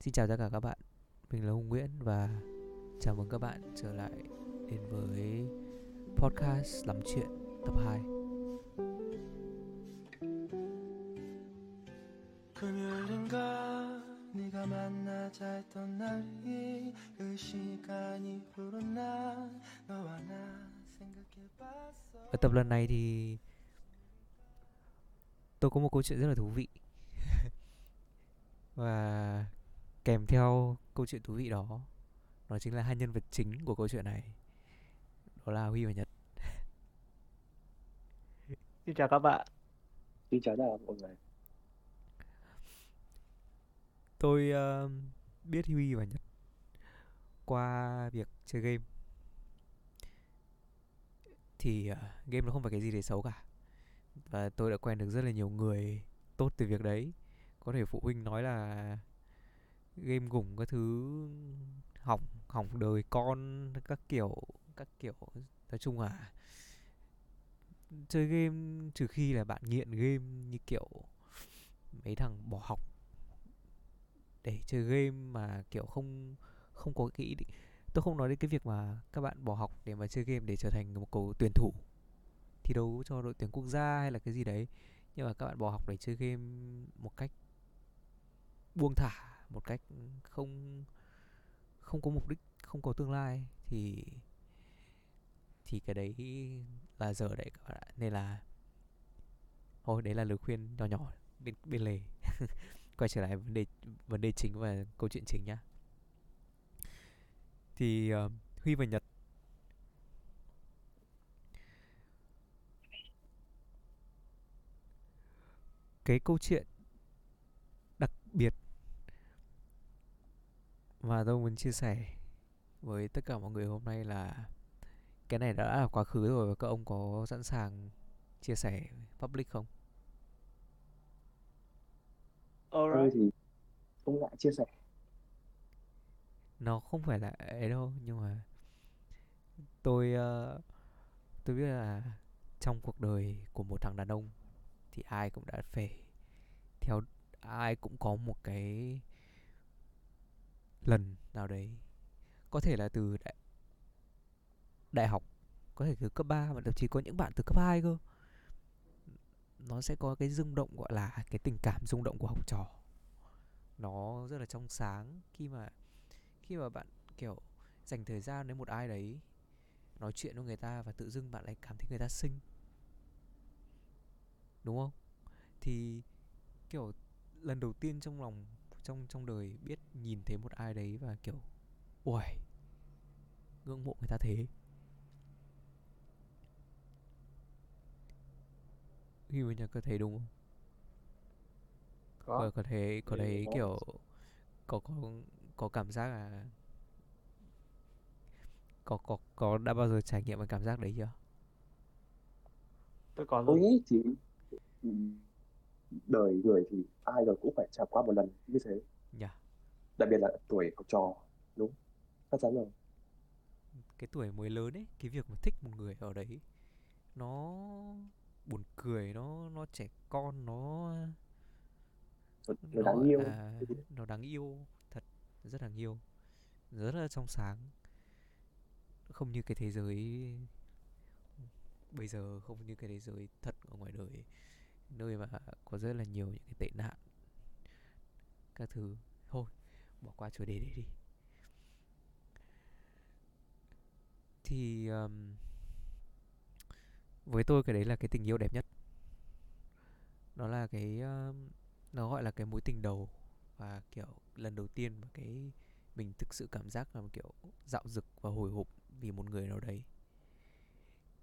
Xin chào tất cả các bạn, mình là Hùng Nguyễn và chào mừng các bạn trở lại đến với podcast Lắm Chuyện tập 2 금요일인가 네가 만나자 했던 날이 그 시간이 흐르나 너와 나 생각해봤어 Ở tập lần này thì tôi có một câu chuyện rất là thú vị Và kèm theo câu chuyện thú vị đó Đó chính là hai nhân vật chính của câu chuyện này. Đó là Huy và Nhật. Xin chào các bạn. Xin chào tất cả mọi người. Tôi ờ, biết Huy và Nhật qua việc chơi game. Thì ờ, game nó không phải cái gì để xấu cả. Và tôi đã quen được rất là nhiều người tốt từ việc đấy. Có thể phụ huynh nói là game gủng các thứ hỏng hỏng đời con, các kiểu các kiểu, nói chung là chơi game trừ khi là bạn nghiện game như kiểu mấy thằng bỏ học để chơi game mà kiểu không không có cái ý định. Tôi không nói đến cái việc mà các bạn bỏ học để mà chơi game để trở thành một cầu tuyển thủ, thi đấu cho đội tuyển quốc gia hay là cái gì đấy. Nhưng mà các bạn bỏ học để chơi game một cách buông thả một cách không không có mục đích không có tương lai thì thì cái đấy là giờ đấy các bạn ạ. Nên là thôi đấy là lời khuyên nhỏ nhỏ bên bên lề. Quay trở lại vấn đề vấn đề chính và câu chuyện chính nhá. Thì uh, Huy và Nhật. Cái câu chuyện đặc biệt mà tôi muốn chia sẻ với tất cả mọi người hôm nay là cái này đã là quá khứ rồi và các ông có sẵn sàng chia sẻ public không? Tôi Alright. thì không ngại chia sẻ. Nó không phải là ấy đâu nhưng mà tôi ờ, tôi biết là trong cuộc đời của một thằng đàn ông thì ai cũng đã phải theo ai cũng có một cái lần nào đấy. Có thể là từ đại, đại học có thể từ cấp 3 mà thậm chí có những bạn từ cấp 2 cơ. Nó sẽ có cái rung động gọi là cái tình cảm rung động của học trò. Nó rất là trong sáng. Khi mà khi mà bạn kiểu dành thời gian với một ai đấy nói chuyện với người ta và tự dưng bạn lại cảm thấy người ta xinh. Đúng không? Thì kiểu lần đầu tiên trong lòng trong trong đời biết nhìn thấy một ai đấy và kiểu ui ngưỡng mộ người ta thế khi mà nhật có thấy đúng không có Có. có thấy có Ừ, thấy kiểu có có có cảm giác là có có có đã bao giờ trải nghiệm cái cảm giác đấy chưa Tôi có Tôi rồi. Đời người thì ai rồi cũng phải trải qua một lần như thế. nhỉ Đặc biệt là tuổi học trò. Đúng. Chắc chắn rồi. cái tuổi mới lớn ấy cái việc mà thích một người ở đấy nó buồn cười nó nó trẻ con nó Nó, nó đáng yêu. là nó đáng yêu thật rất đáng yêu rất là trong sáng không như cái thế giới bây giờ không như cái thế giới thật ở ngoài đời nơi mà có rất là nhiều những cái tệ nạn. Các thứ. Thôi bỏ qua chủ đề đấy đi. Thì um, với tôi cái đấy là cái tình yêu đẹp nhất. Nó là cái um, nó gọi là cái mối tình đầu và kiểu lần đầu tiên mà cái mình thực sự cảm giác là kiểu dạo dực và hồi hộp vì một người nào đấy.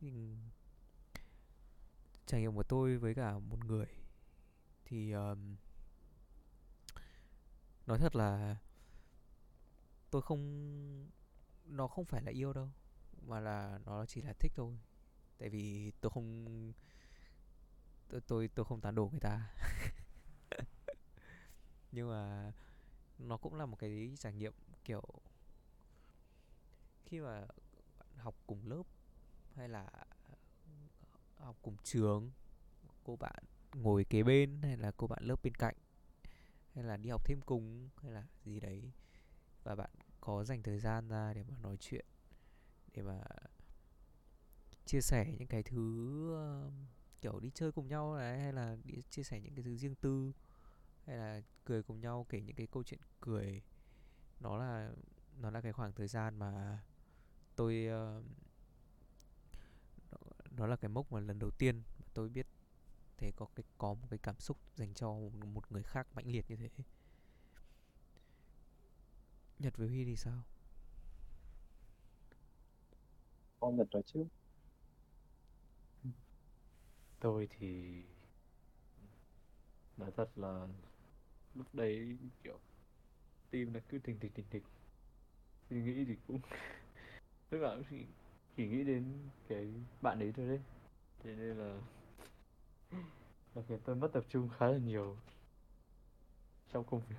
Nhưng trải nghiệm của tôi với cả một người. Thì um, nói thật là tôi không nó không phải là yêu đâu mà là nó chỉ là thích thôi. Tại vì tôi không tôi tôi, tôi không tán đổ người ta. Nhưng mà nó cũng là một cái trải nghiệm kiểu khi mà bạn học cùng lớp hay là học cùng trường cô bạn ngồi kế bên hay là cô bạn lớp bên cạnh hay là đi học thêm cùng hay là gì đấy. Và bạn có dành thời gian ra để mà nói chuyện để mà chia sẻ những cái thứ ờ, kiểu đi chơi cùng nhau này hay là đi chia sẻ những cái thứ riêng tư hay là cười cùng nhau kể những cái câu chuyện cười. Nó là nó là cái khoảng thời gian mà tôi uh, nó là cái mốc mà lần đầu tiên mà tôi biết thể có cái có một cái cảm xúc dành cho một người khác mãnh liệt như thế. Nhật với Huy thì sao? Con Nhật nói chứ tôi thì nói thật là lúc đấy kiểu tim nó cứ thình thịch thình thịch. Suy nghĩ thì cũng lúc nào cũng chỉ, nghĩ đến cái bạn ấy thôi đấy. Thế nên là nó khiến tôi mất tập trung khá là nhiều trong công việc.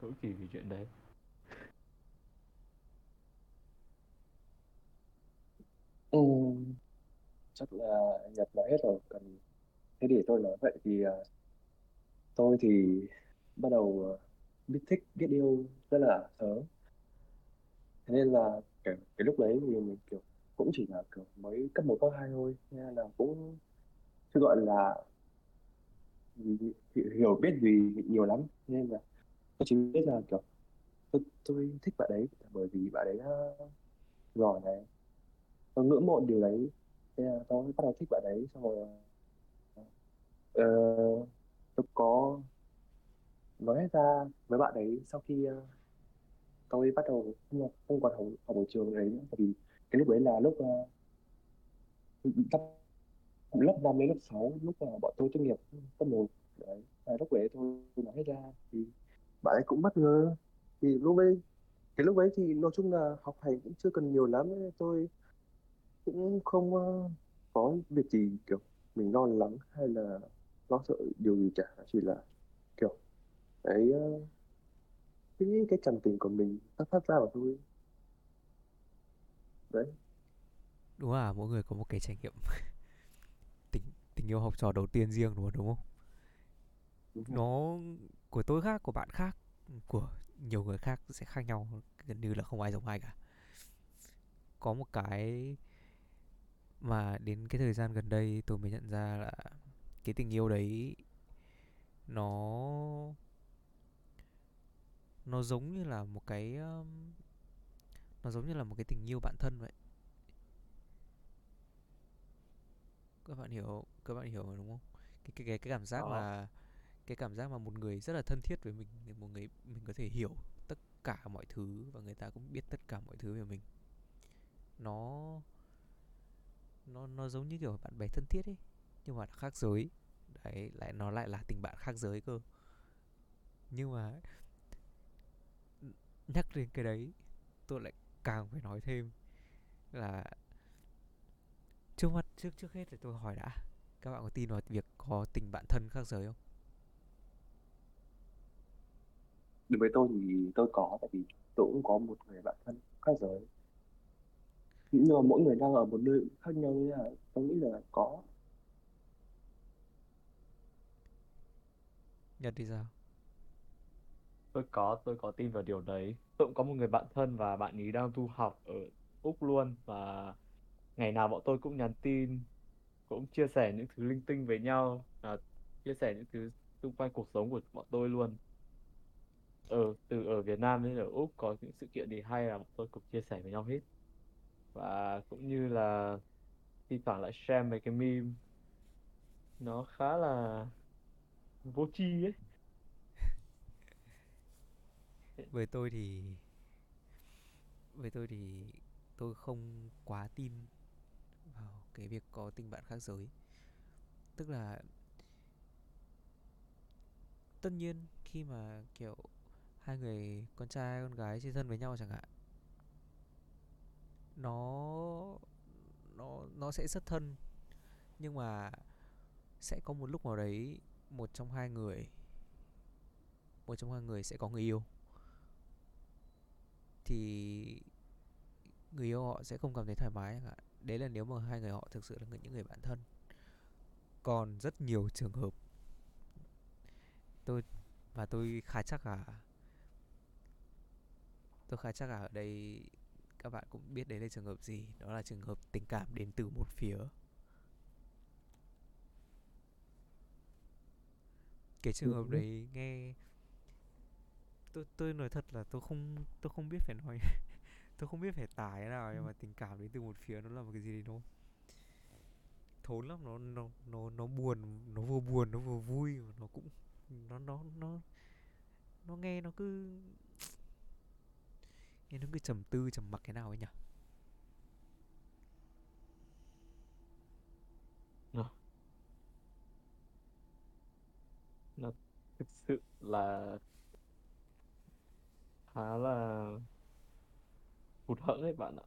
Cũng chỉ vì chuyện đấy. Ừ, chắc là Nhật nói hết rồi cần thế để tôi nói vậy thì ờ, tôi thì bắt đầu ờ, biết thích biết yêu rất là sớm thế nên là kiểu cái lúc đấy thì mình kiểu cũng chỉ là kiểu mới cấp một cấp hai thôi. Nên là cũng chưa gọi là hiểu biết gì nhiều lắm. Nên là tôi chỉ biết là kiểu tôi, tôi thích bạn đấy bởi vì bạn đấy giỏi này. Tôi ngưỡng mộ điều đấy. Thế là tôi bắt đầu thích bạn đấy xong rồi ờ, ờ tôi có nói hết ra với bạn đấy sau khi uh, tôi bắt đầu không, không còn học, học ở trường đấy nữa vì cái lúc đấy là lúc uh, lớp năm đến lớp 6 lúc mà bọn tôi tốt nghiệp cấp một đấy và lúc đấy tôi nói ra thì bạn ấy cũng bất ngờ. Thì lúc đấy cái lúc đấy thì nói chung là học hành cũng chưa cần nhiều lắm tôi cũng không uh, có việc gì kiểu mình lo lắng hay là lo sợ điều gì cả chỉ là kiểu ấy uh, ờ, cái cái cảm tình của mình phát phát ra mà thôi đấy. Đúng là mỗi người có một cái trải nghiệm. Tình tình yêu học trò đầu tiên riêng đúng không? Đúng không đúng nó của tôi khác của bạn khác của nhiều người khác sẽ khác nhau gần như là không ai giống ai cả. Có một cái mà đến cái thời gian gần đây tôi mới nhận ra là cái tình yêu đấy nó nó giống như là một cái um, nó giống như là một cái tình yêu bạn thân vậy. Các bạn hiểu các bạn hiểu đúng không? Cái cái cái, cái cảm giác đó mà cái cảm giác mà một người rất là thân thiết với mình một người mình có thể hiểu tất cả mọi thứ và người ta cũng biết tất cả mọi thứ về mình. Nó nó nó giống như kiểu bạn bè thân thiết ấy nhưng mà khác giới. Đấy lại nó lại là tình bạn khác giới cơ. Nhưng mà nhắc đến cái đấy tôi lại càng phải nói thêm là trước mắt trước trước hết thì tôi hỏi đã các bạn có tin vào việc có tình bạn thân khác giới không? Đối với tôi thì tôi có tại vì tôi cũng có một người bạn thân khác giới. Nhưng mà mỗi người đang ở một nơi khác nhau nên là tôi nghĩ là có. Nhật thì sao tôi có tôi có tin vào điều đấy. Tôi cũng có một người bạn thân và bạn ấy đang du học ở Úc luôn và ngày nào bọn tôi cũng nhắn tin cũng chia sẻ những thứ linh tinh với nhau à, chia sẻ những thứ xung quanh cuộc sống của bọn tôi luôn. Ở từ ở Việt Nam đến ở Úc có những sự kiện gì hay là bọn tôi cũng chia sẻ với nhau hết. Và cũng như là thi thoảng lại share mấy cái meme nó khá là vô tri ấy với tôi thì, với tôi thì tôi không quá tin vào cái việc có tình bạn khác giới. Tức là tất nhiên khi mà, kiểu, hai người con trai, con gái chơi thân với nhau chẳng hạn, nó nó nó sẽ rất thân. Nhưng mà sẽ có một lúc nào đấy một trong hai người, một trong hai người sẽ có người yêu thì người yêu họ sẽ không cảm thấy thoải mái hạn đấy là nếu mà hai người họ thực sự là những người bạn thân. Còn rất nhiều trường hợp tôi và tôi khá chắc là tôi khá chắc là ở đây các bạn cũng biết đấy là trường hợp gì. Đó là trường hợp tình cảm đến từ một phía. Cái trường hợp Ừ. đấy nghe tôi tôi nói thật là tôi không tôi không biết phải nói tôi không biết phải tả thế nào nhưng mà tình cảm đến từ một phía nó là một cái gì đấy nó thốn lắm nó nó nó nó buồn nó vừa buồn nó vừa vui mà nó cũng nó nó nó nó nghe nó cứ nghe nó cứ trầm tư trầm mặc cái nào ấy nhỉ? Nó thực sự là khá là hụt hẫng đấy bạn ạ.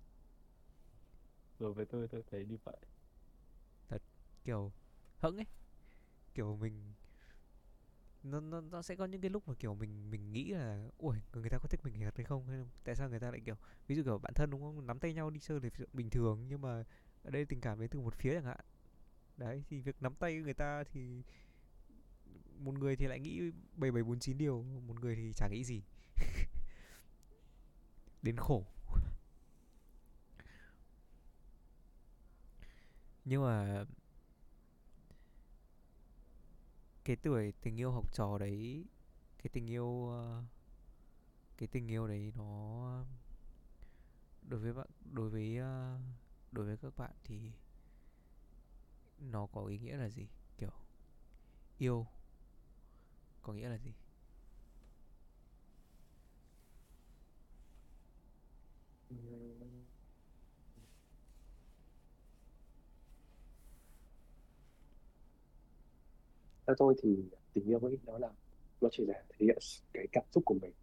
Đối với tôi tôi thấy như vậy. Kiểu hững ấy. Kiểu mình nó, nó nó sẽ có những cái lúc mà kiểu mình mình nghĩ là ui người ta có thích mình thật hay không? Hay tại sao người ta lại kiểu ví dụ kiểu bạn thân đúng không nắm tay nhau đi chơi thì bình thường nhưng mà ở đây tình cảm đến từ một phía chẳng hạn. Đấy thì việc nắm tay người ta thì một người thì lại nghĩ bảy bảy bốn chín điều một người thì chả nghĩ gì. đến khổ. Nhưng mà cái tuổi tình yêu học trò đấy, cái tình yêu ờ, cái tình yêu đấy nó, đối với bạn, đối với ờ, đối với các bạn thì nó có ý nghĩa là gì? Kiểu, yêu có nghĩa là gì? Theo tôi thì tình yêu ấy nó là, nó chỉ là thể hiện cái cảm xúc của mình,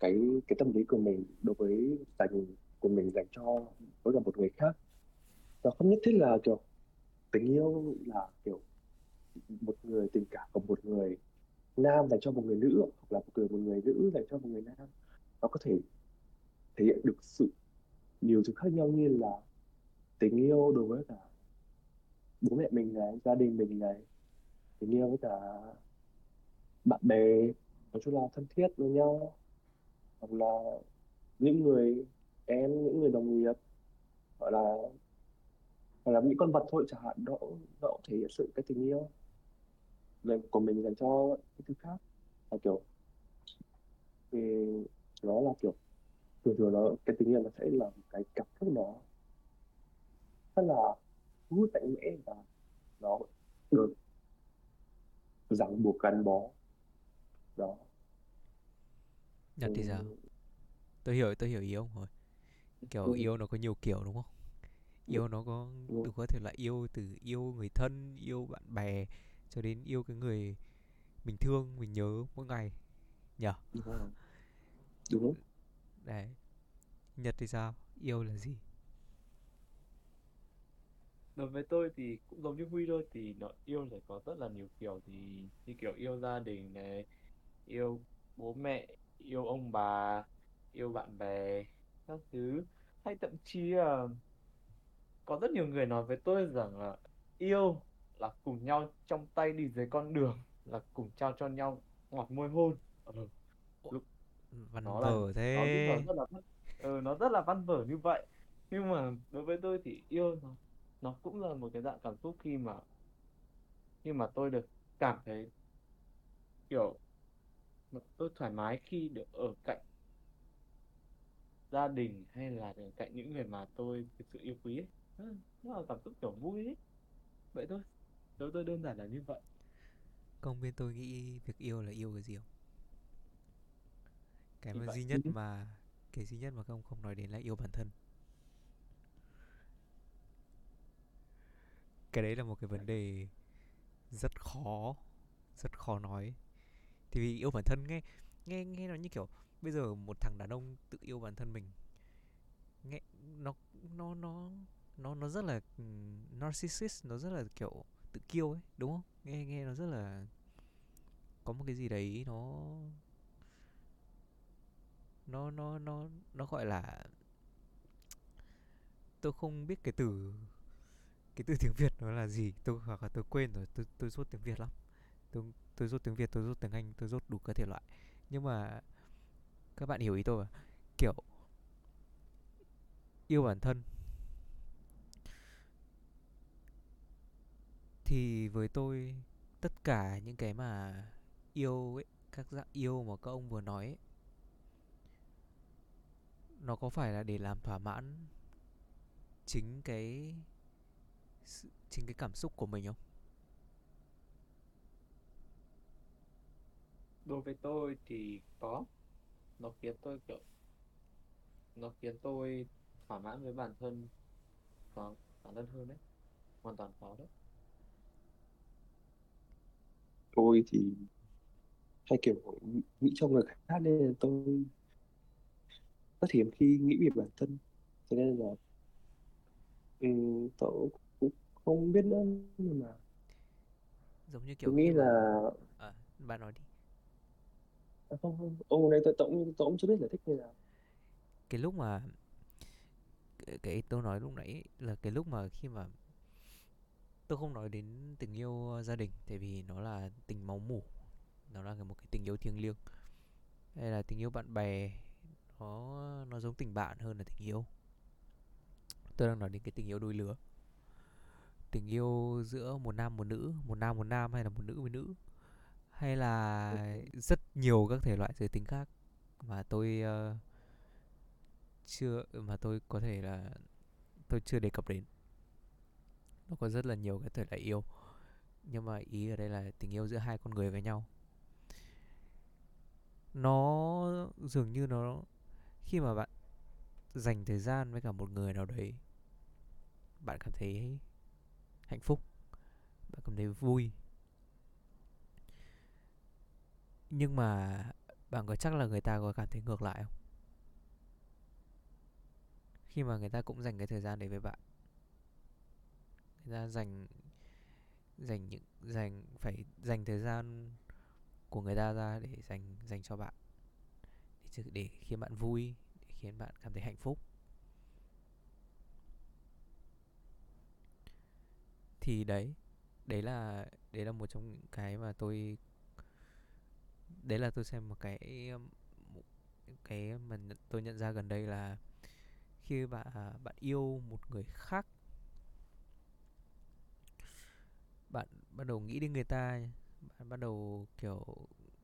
cái cái tâm lý của mình đối với dành của mình dành cho với cả một người khác. Nó không nhất thiết là, kiểu, tình yêu là, kiểu, một người tình cảm của một người nam dành cho một người nữ, hoặc là một người một người nữ dành cho một người nam. Nó có thể thể hiện được sự nhiều thứ khác nhau như là tình yêu đối với cả bố mẹ mình này, gia đình mình này, tình yêu với cả bạn bè, nói chung là thân thiết với nhau. Hoặc là những người em, những người đồng nghiệp gọi là, hoặc là những con vật thôi chẳng hạn, nó nó cũng thể hiện sự cái tình yêu dành của mình dành cho những thứ khác. Là kiểu thì nó là kiểu thường thường nó cái tình yêu nó sẽ là một cái cảm xúc nó rất là thu hút mạnh mẽ và nó được ràng buộc gắn bó. Đó. Nhật thì sao? Ừ, tôi hiểu tôi hiểu ý ông rồi. Kiểu ừ, yêu nó có nhiều kiểu đúng không? Yêu nó có từ có thể là yêu từ yêu người thân yêu bạn bè cho đến yêu cái người mình thương mình nhớ mỗi ngày. Nhở đúng đúng đấy. Nhật thì sao? Yêu là gì? Đối với tôi thì cũng giống như Huy thôi thì nó yêu sẽ có rất là nhiều kiểu. Thì như kiểu yêu gia đình này yêu bố mẹ yêu ông bà yêu bạn bè các thứ. Hay thậm chí là có rất nhiều người nói với tôi rằng là yêu là cùng nhau trong tay đi dưới con đường là cùng trao cho nhau ngọt môi hôn. Ừ, lúc văn nó là vở nó thế. đó rất là văn- ừ, nó rất là văn vở như vậy. Nhưng mà đối với tôi thì yêu nó nó cũng là một cái dạng cảm xúc khi mà khi mà tôi được cảm thấy kiểu tôi thoải mái khi được ở cạnh gia đình hay là ở cạnh những người mà tôi thực sự yêu quý ấy. Ừ, nó là cảm xúc kiểu vui ấy. Vậy thôi đối với tôi đơn giản là như vậy. Công bên tôi nghĩ việc yêu là yêu cái gì không cái mà duy nhất mà cái duy nhất mà các ông không nói đến là yêu bản thân. Cái đấy là một cái vấn đề rất khó rất khó nói. Thì vì yêu bản thân nghe nghe nghe nó như kiểu bây giờ một thằng đàn ông tự yêu bản thân mình nghe nó nó nó nó nó rất là ừm, narcissist nó rất là kiểu tự kiêu ấy đúng không? Nghe nghe nó rất là có một cái gì đấy nó nó nó nó nó gọi là tôi không biết cái từ cái từ tiếng Việt nó là gì. Tôi hoặc là tôi quên rồi tôi tôi rốt tiếng Việt lắm. Tôi tôi rốt tiếng Việt tôi rốt tiếng Anh tôi rốt đủ các thể loại. Nhưng mà các bạn hiểu ý tôi mà. Kiểu yêu bản thân. Thì với tôi tất cả những cái mà yêu ấy các dạng yêu mà các ông vừa nói ấy, nó có phải là để làm thỏa mãn chính cái chính cái cảm xúc của mình không? Đối với tôi thì có. Nó khiến tôi kiểu nó khiến tôi thỏa mãn với bản thân và bản thân hơn đấy. Hoàn toàn có đấy. Tôi thì hay kiểu nghĩ cho người khác nên tôi rất hiếm khi nghĩ về bản thân. Thế nên là um, tôi cũng không biết nữa nhưng mà giống như tôi kiểu nghĩ khi mà là à, bạn nói đi. À, không không ông này tôi tôi cũng tôi cũng chưa biết giải thích như nào. Cái lúc mà cái, cái tôi nói lúc nãy là cái lúc mà khi mà tôi không nói đến tình yêu gia đình tại vì nó là tình máu mủ. Nó là một cái tình yêu thiêng liêng. Hay là tình yêu bạn bè nó nó giống tình bạn hơn là tình yêu. Tôi đang nói đến cái tình yêu đôi lứa. Tình yêu giữa một nam một nữ một nam một nam hay là một nữ với nữ. Hay là rất nhiều các thể loại giới tính khác. Mà tôi uh, chưa mà tôi có thể là tôi chưa đề cập đến. Nó có rất là nhiều cái thể loại yêu. Nhưng mà ý ở đây là tình yêu giữa hai con người với nhau. Nó dường như nó khi mà bạn dành thời gian với cả một người nào đấy, bạn cảm thấy hạnh phúc, bạn cảm thấy vui. Nhưng mà bạn có chắc là người ta có cảm thấy ngược lại không? Khi mà người ta cũng dành cái thời gian đấy với bạn, người ta dành dành những, dành, phải dành thời gian của người ta ra để dành dành cho bạn để khiến bạn vui, để khiến bạn cảm thấy hạnh phúc. Thì đấy đấy là đấy là một trong những cái mà tôi, đấy là tôi xem một cái um, một cái mà tôi nhận ra gần đây là khi bạn bạn yêu một người khác, bạn bắt đầu nghĩ đến người ta, bạn bắt đầu, kiểu,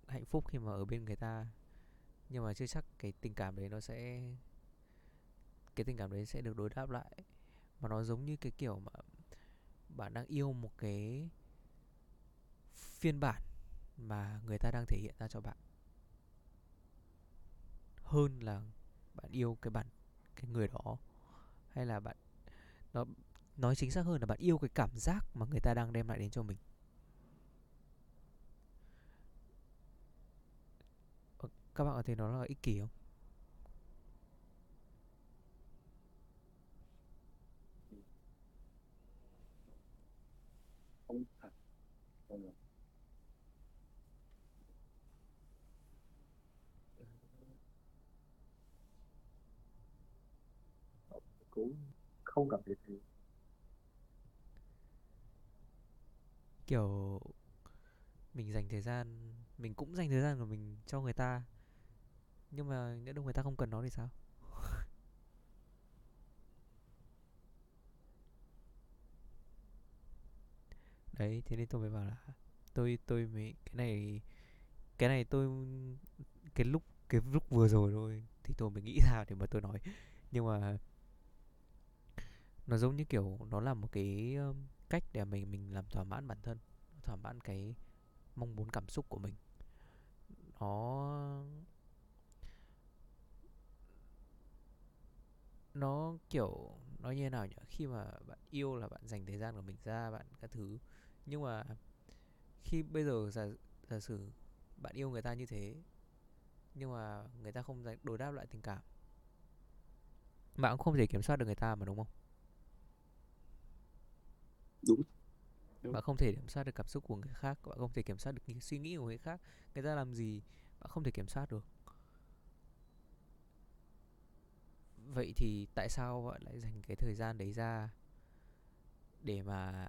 hạnh phúc khi mà ở bên người ta nhưng mà chưa chắc cái tình cảm đấy nó sẽ, cái tình cảm đấy sẽ được đối đáp lại. Mà nó giống như cái kiểu mà bạn đang yêu một cái phiên bản mà người ta đang thể hiện ra cho bạn. Hơn là bạn yêu cái bản, cái người đó. Hay là bạn, nó, nói chính xác hơn là bạn yêu cái cảm giác mà người ta đang đem lại đến cho mình. Các bạn có thấy nó là ích kỷ không? Không thật. Cũng không cảm thấy thế kiểu mình dành thời gian mình cũng dành thời gian của mình cho người ta nhưng mà nhỡ đâu người ta không cần nó thì sao? Đấy, thế nên tôi mới bảo là tôi tôi mới, cái này cái này tôi, cái lúc cái lúc vừa rồi thôi thì tôi mới nghĩ ra để mà tôi nói. Nhưng mà nó giống như kiểu nó là một cái cách để mình mình làm thỏa mãn bản thân, thỏa mãn cái mong muốn cảm xúc của mình. Nó nó kiểu nói như thế nào nhỉ? Khi mà bạn yêu là bạn dành thời gian của mình ra bạn các thứ. Nhưng mà khi bây giờ giả giả sử bạn yêu người ta như thế nhưng mà người ta không dành đối đáp lại tình cảm bạn cũng không thể kiểm soát được người ta mà đúng không? Đúng. Đúng. bạn không thể kiểm soát được cảm xúc của người khác bạn không thể kiểm soát được suy nghĩ của người khác. Người ta làm gì bạn không thể kiểm soát được vậy thì tại sao bạn lại dành cái thời gian đấy ra để mà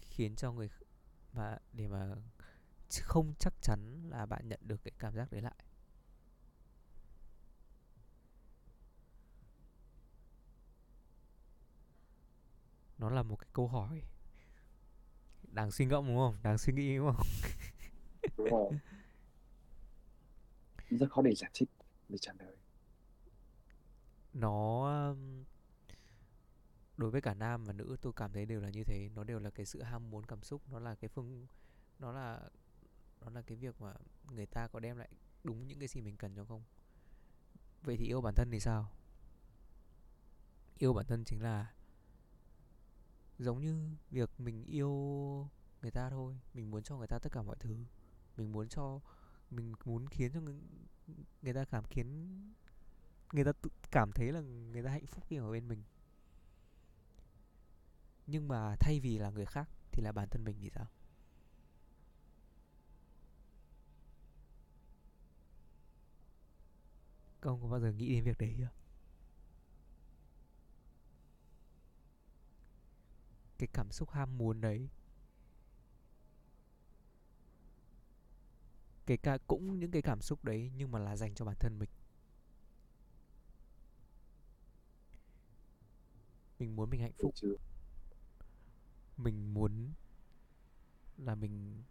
khiến cho người mà để mà không chắc chắn là bạn nhận được cái cảm giác đấy lại? Nó là một cái câu hỏi đáng suy ngẫm đúng không? Đáng suy nghĩ đúng không? Đúng rồi. Rất khó để giải thích để trả lời nó đối với cả nam và nữ tôi cảm thấy đều là như thế. Nó đều là cái sự ham muốn cảm xúc nó là cái phương nó là nó là cái việc mà người ta có đem lại đúng những cái gì mình cần cho không? Vậy thì yêu bản thân thì sao? Yêu bản thân chính là giống như việc mình yêu người ta thôi. Mình muốn cho người ta tất cả mọi thứ. Mình muốn cho mình muốn khiến cho người, người ta cảm khiến người ta tự cảm thấy là người ta hạnh phúc khi ở bên mình. Nhưng mà thay vì là người khác thì là bản thân mình thì sao? Các ông có bao giờ nghĩ đến việc đấy chưa? Cái cảm xúc ham muốn đấy. Cái cả cũng những cái cảm xúc đấy nhưng mà là dành cho bản thân mình. Mình muốn mình hạnh phúc. chứ mình muốn là mình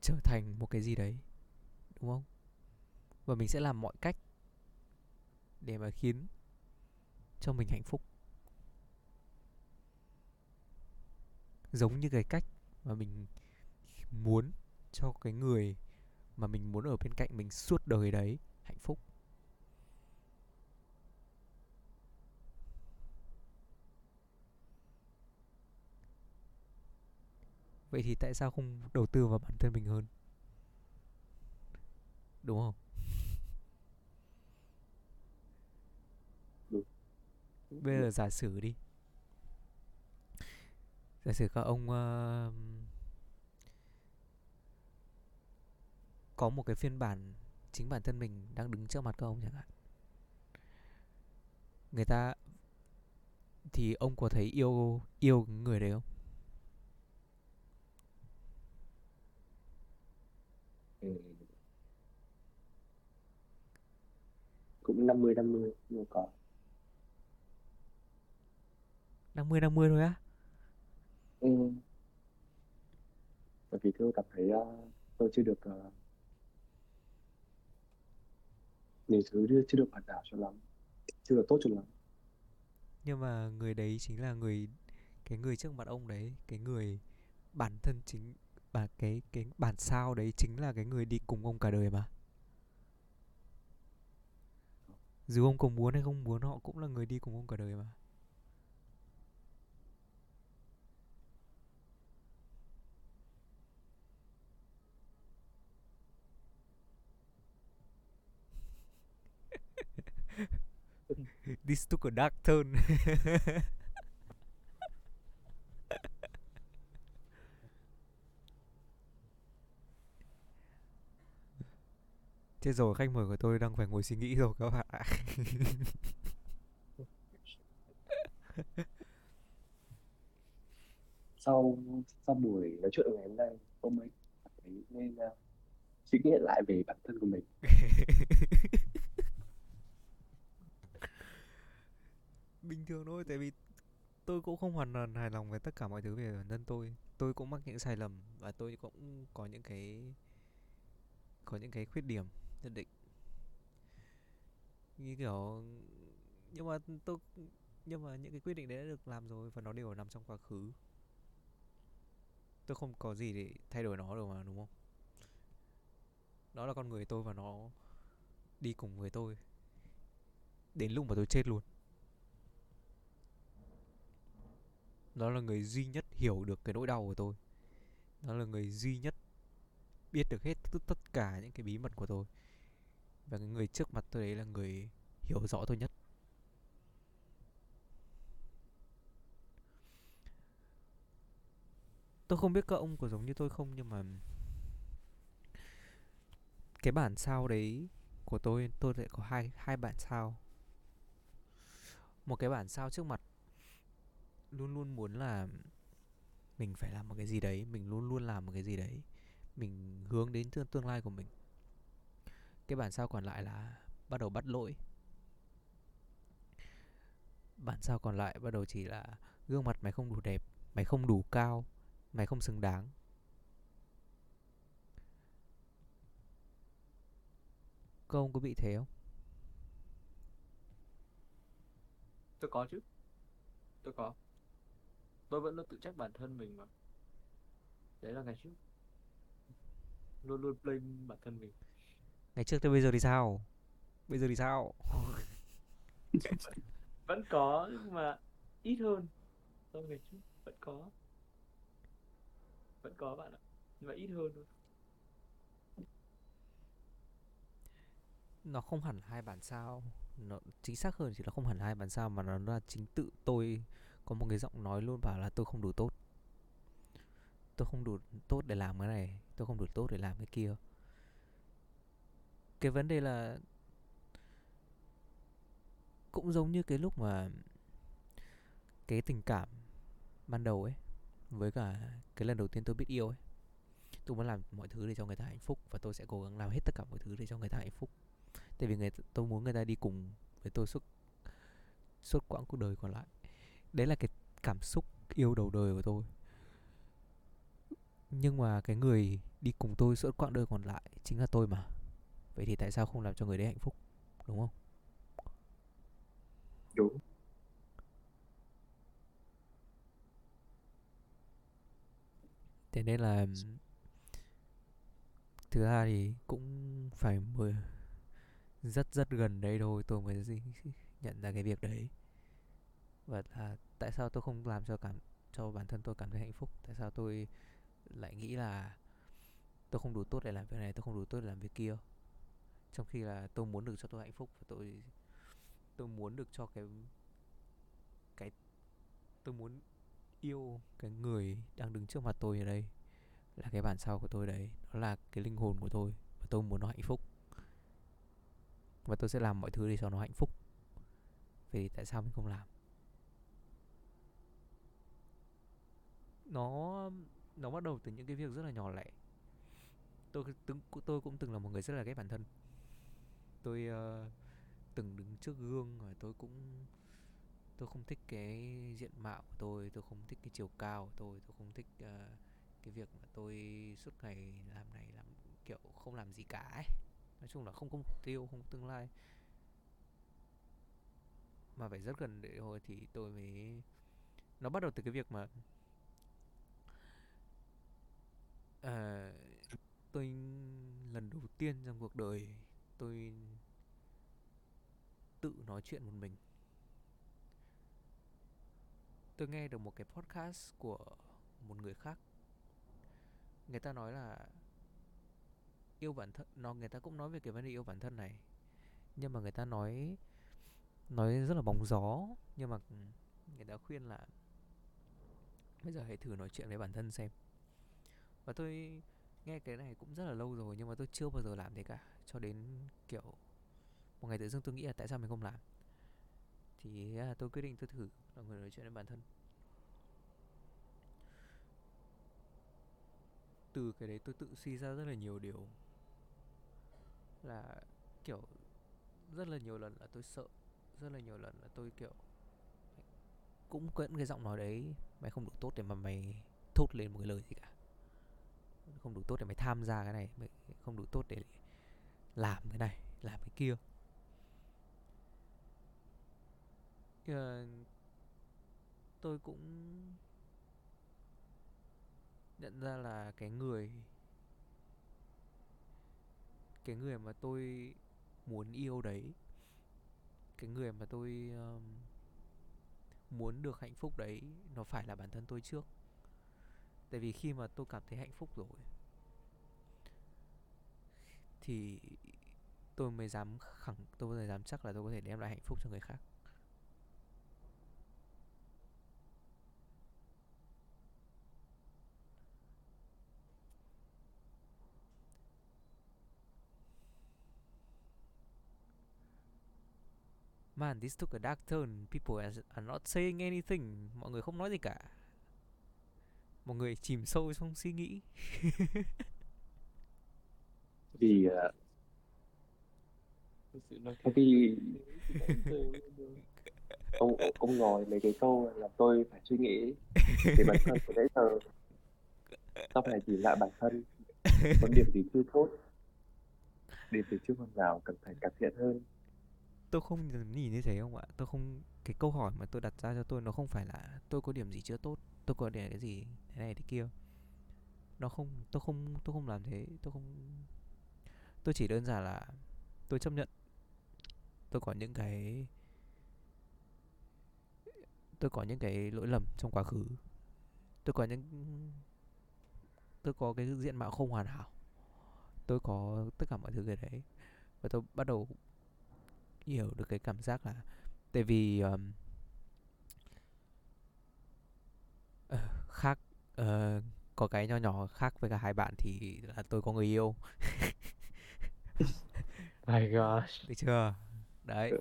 trở thành một cái gì đấy đúng không? Và mình sẽ làm mọi cách để mà khiến cho mình hạnh phúc. Giống như cái cách mà mình muốn cho cái người mà mình muốn ở bên cạnh mình suốt đời đấy hạnh phúc vậy thì tại sao không đầu tư vào bản thân mình hơn? Đúng không? Bây giờ giả sử đi. Giả sử các ông uh, có một cái phiên bản chính bản thân mình đang đứng trước mặt các ông chẳng hạn. Người ta thì ông có thấy yêu yêu người đấy không? Ừ. cũng 50 50 nhưng có 50 50 thôi á ừ. bởi vì tôi cảm thấy uh, tôi chưa được uh, nhiều thứ chưa, chưa được hoàn hảo cho lắm chưa được tốt cho lắm nhưng mà người đấy chính là người cái người trước mặt ông đấy cái người bản thân chính và cái cái bản sao đấy chính là cái người đi cùng ông cả đời mà. Dù ông có muốn hay không muốn, họ cũng là người đi cùng ông cả đời mà. This took a dark turn Chết rồi khách mời của tôi đang phải ngồi suy nghĩ rồi các bạn ạ. Sau sau buổi nói chuyện ngày hôm nay ông ấy thấy nên uh, suy nghĩ lại về bản thân của mình. Bình thường thôi tại vì tôi cũng không hoàn toàn hài lòng với tất cả mọi thứ về bản thân tôi. Tôi cũng mắc những sai lầm và tôi cũng có những cái có những cái khuyết điểm nhất định. Như kiểu, nhưng mà tôi, nhưng mà những cái quyết định đấy đã được làm rồi và nó đều nằm trong quá khứ. Tôi không có gì để thay đổi nó được mà, đúng không? Đó là con người tôi và nó đi cùng với tôi. Đến lúc mà tôi chết luôn. Nó là người duy nhất hiểu được cái nỗi đau của tôi. Nó là người duy nhất biết được hết tất tất cả những cái bí mật của tôi và cái người trước mặt tôi đấy là người hiểu rõ tôi nhất. Tôi không biết các ông có giống như tôi không nhưng mà cái bản sao đấy của tôi tôi lại có hai hai bản sao. Một cái bản sao trước mặt luôn luôn muốn là mình phải làm một cái gì đấy mình luôn luôn làm một cái gì đấy mình hướng đến tương, tương lai của mình cái bản sao còn lại là bắt đầu bắt lỗi. Bản sao còn lại bắt đầu chỉ là gương mặt mày không đủ đẹp, mày không đủ cao, mày không xứng đáng. Cô ông có bị thế không? tôi có chứ. Tôi có. Tôi vẫn luôn tự trách bản thân mình mà. Đấy là ngày trước. Luôn luôn blame bản thân mình. Ngày trước tới bây giờ thì sao? Bây giờ thì sao? vẫn có nhưng mà ít hơn so ngày trước. Vẫn có. Vẫn có bạn ạ nhưng mà ít hơn thôi. Nó không hẳn hai bản sao. Nó chính xác hơn chỉ là không hẳn hai bản sao mà nó là chính tự tôi có một cái giọng nói luôn bảo là tôi không đủ tốt. Tôi không đủ tốt để làm cái này tôi không đủ tốt để làm cái kia cái vấn đề là cũng giống như cái lúc mà cái tình cảm ban đầu ấy, với cả cái lần đầu tiên tôi biết yêu ấy, tôi muốn làm mọi thứ để cho người ta hạnh phúc và tôi sẽ cố gắng làm hết tất cả mọi thứ để cho người ta hạnh phúc. Tại vì người, tôi muốn người ta đi cùng với tôi suốt suốt quãng cuộc đời còn lại. Đấy là cái cảm xúc yêu đầu đời của tôi. Nhưng mà cái người đi cùng tôi suốt quãng đời còn lại chính là tôi mà vậy thì tại sao không làm cho người đấy hạnh phúc đúng không? Đúng. Thế nên là thứ hai thì cũng phải mười rất rất gần đây thôi tôi mới nhận ra cái việc đấy. Và là tại sao tôi không làm cho cảm cho bản thân tôi cảm thấy hạnh phúc? Tại sao tôi lại nghĩ là tôi không đủ tốt để làm việc này tôi không đủ tốt để làm việc kia trong khi là tôi muốn được cho tôi hạnh phúc và tôi tôi muốn được cho cái cái, tôi muốn yêu cái người đang đứng trước mặt tôi ở đây là cái bản sao của tôi đấy. Nó là cái linh hồn của tôi và tôi muốn nó hạnh phúc. Và tôi sẽ làm mọi thứ để cho nó hạnh phúc. Vì tại sao mình không làm? Nó nó bắt đầu từ những cái việc rất là nhỏ lẻ. Tôi từng, tôi cũng từng là một người rất là ghét bản thân tôi uh, từng đứng trước gương và tôi cũng tôi không thích cái diện mạo của tôi tôi không thích cái chiều cao của tôi tôi không thích uh, cái việc mà tôi suốt ngày làm này làm kiểu không làm gì cả ấy. Nói chung là không có mục tiêu không có tương lai. Mà phải rất gần để hồi thì tôi mới nó bắt đầu từ cái việc mà uh, tôi lần đầu tiên trong cuộc đời tôi tự nói chuyện một mình. Tôi nghe được một cái podcast của một người khác. Người ta nói là yêu bản thân, nó, người ta cũng nói về cái vấn đề yêu bản thân này. Nhưng mà người ta nói nói rất là bóng gió. Nhưng mà người ta khuyên là bây giờ hãy thử nói chuyện với bản thân xem. Và tôi nghe cái này cũng rất là lâu rồi, nhưng mà tôi chưa bao giờ làm thế cả. Cho đến kiểu một ngày tự dưng tôi nghĩ là tại sao mình không làm? Thì à, tôi quyết định tôi thử là người nói chuyện với bản thân. Từ cái đấy tôi tự suy ra rất là nhiều điều. Là, kiểu, rất là nhiều lần là tôi sợ, rất là nhiều lần là tôi, kiểu, cũng vẫn cái giọng nói đấy, mày không đủ tốt để mà mày thốt lên một cái lời gì cả. Không đủ tốt để mày tham gia cái này, mày không đủ tốt để làm cái này, làm cái kia. Uh, tôi cũng nhận ra là cái người cái người mà tôi muốn yêu đấy cái người mà tôi um, muốn được hạnh phúc đấy nó phải là bản thân tôi trước. Tại vì khi mà tôi cảm thấy hạnh phúc rồi thì tôi mới dám khẳng tôi mới dám chắc là tôi có thể đem lại hạnh phúc cho người khác. Man, this took a dark turn. People are not saying anything. Mọi người không nói gì cả. một người chìm sâu trong suy nghĩ vì thực sự nói bởi thế vì ông ông ngồi mấy cái câu là tôi phải suy nghĩ về bản thân của nãy giờ tôi phải nhìn lại bản thân có điểm gì chưa tốt điểm gì chưa phần nào cần phải cải thiện hơn tôi không nhìn như thế không ạ? Tôi không, cái câu hỏi mà tôi đặt ra cho tôi nó không phải là tôi có điểm gì chưa tốt, tôi có điểm cái gì thế này thế kia. Nó không, tôi không tôi không làm thế, tôi không, tôi chỉ đơn giản là tôi chấp nhận. Tôi có những cái, tôi có những cái lỗi lầm trong quá khứ. Tôi có những, tôi có cái diện mạo không hoàn hảo. Tôi có tất cả mọi thứ cái đấy. Và tôi bắt đầu hiểu được cái cảm giác là tại vì um, khác ờ, có cái nho nhỏ khác với cả hai bạn thì là tôi có người yêu. My gosh. Được chưa? Đấy.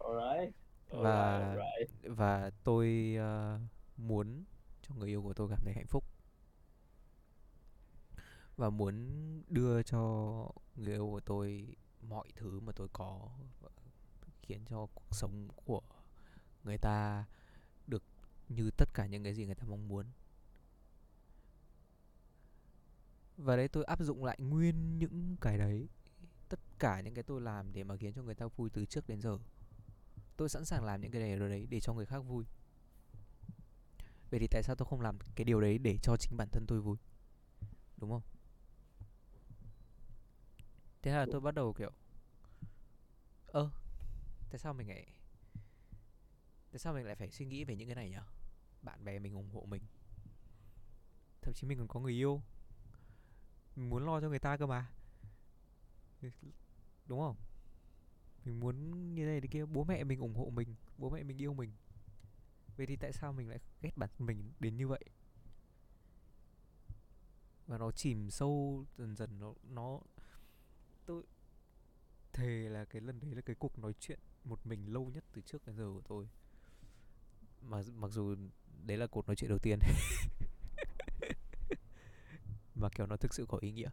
Alright. Và- và tôi ờ, muốn cho người yêu của tôi cảm thấy hạnh phúc. Và muốn đưa cho người yêu của tôi mọi thứ mà tôi có khiến cho cuộc sống của người ta được như tất cả những cái gì người ta mong muốn. Và đấy, tôi áp dụng lại nguyên những cái đấy, tất cả những cái tôi làm để mà khiến cho người ta vui từ trước đến giờ. Tôi sẵn sàng làm những cái điều đấy để cho người khác vui. Vậy thì tại sao tôi không làm cái điều đấy để cho chính bản thân tôi vui? Đúng không? Thế là tôi bắt đầu kiểu ơ tại sao mình lại tại sao mình lại phải suy nghĩ về những cái này nhở? Bạn bè mình ủng hộ mình. Thậm chí mình còn có người yêu. Mình muốn lo cho người ta cơ mà. Đúng không? Mình muốn như này thế kia. Bố mẹ mình ủng hộ mình. Bố mẹ mình yêu mình. Vậy thì tại sao mình lại ghét bản thân mình đến như vậy? Và nó chìm sâu dần dần nó nó tôi thề là cái lần đấy là cái cuộc nói chuyện một mình lâu nhất từ trước đến giờ của tôi. Mà mặc dù đấy là cuộc nói chuyện đầu tiên. Mà kiểu nó thực sự có ý nghĩa.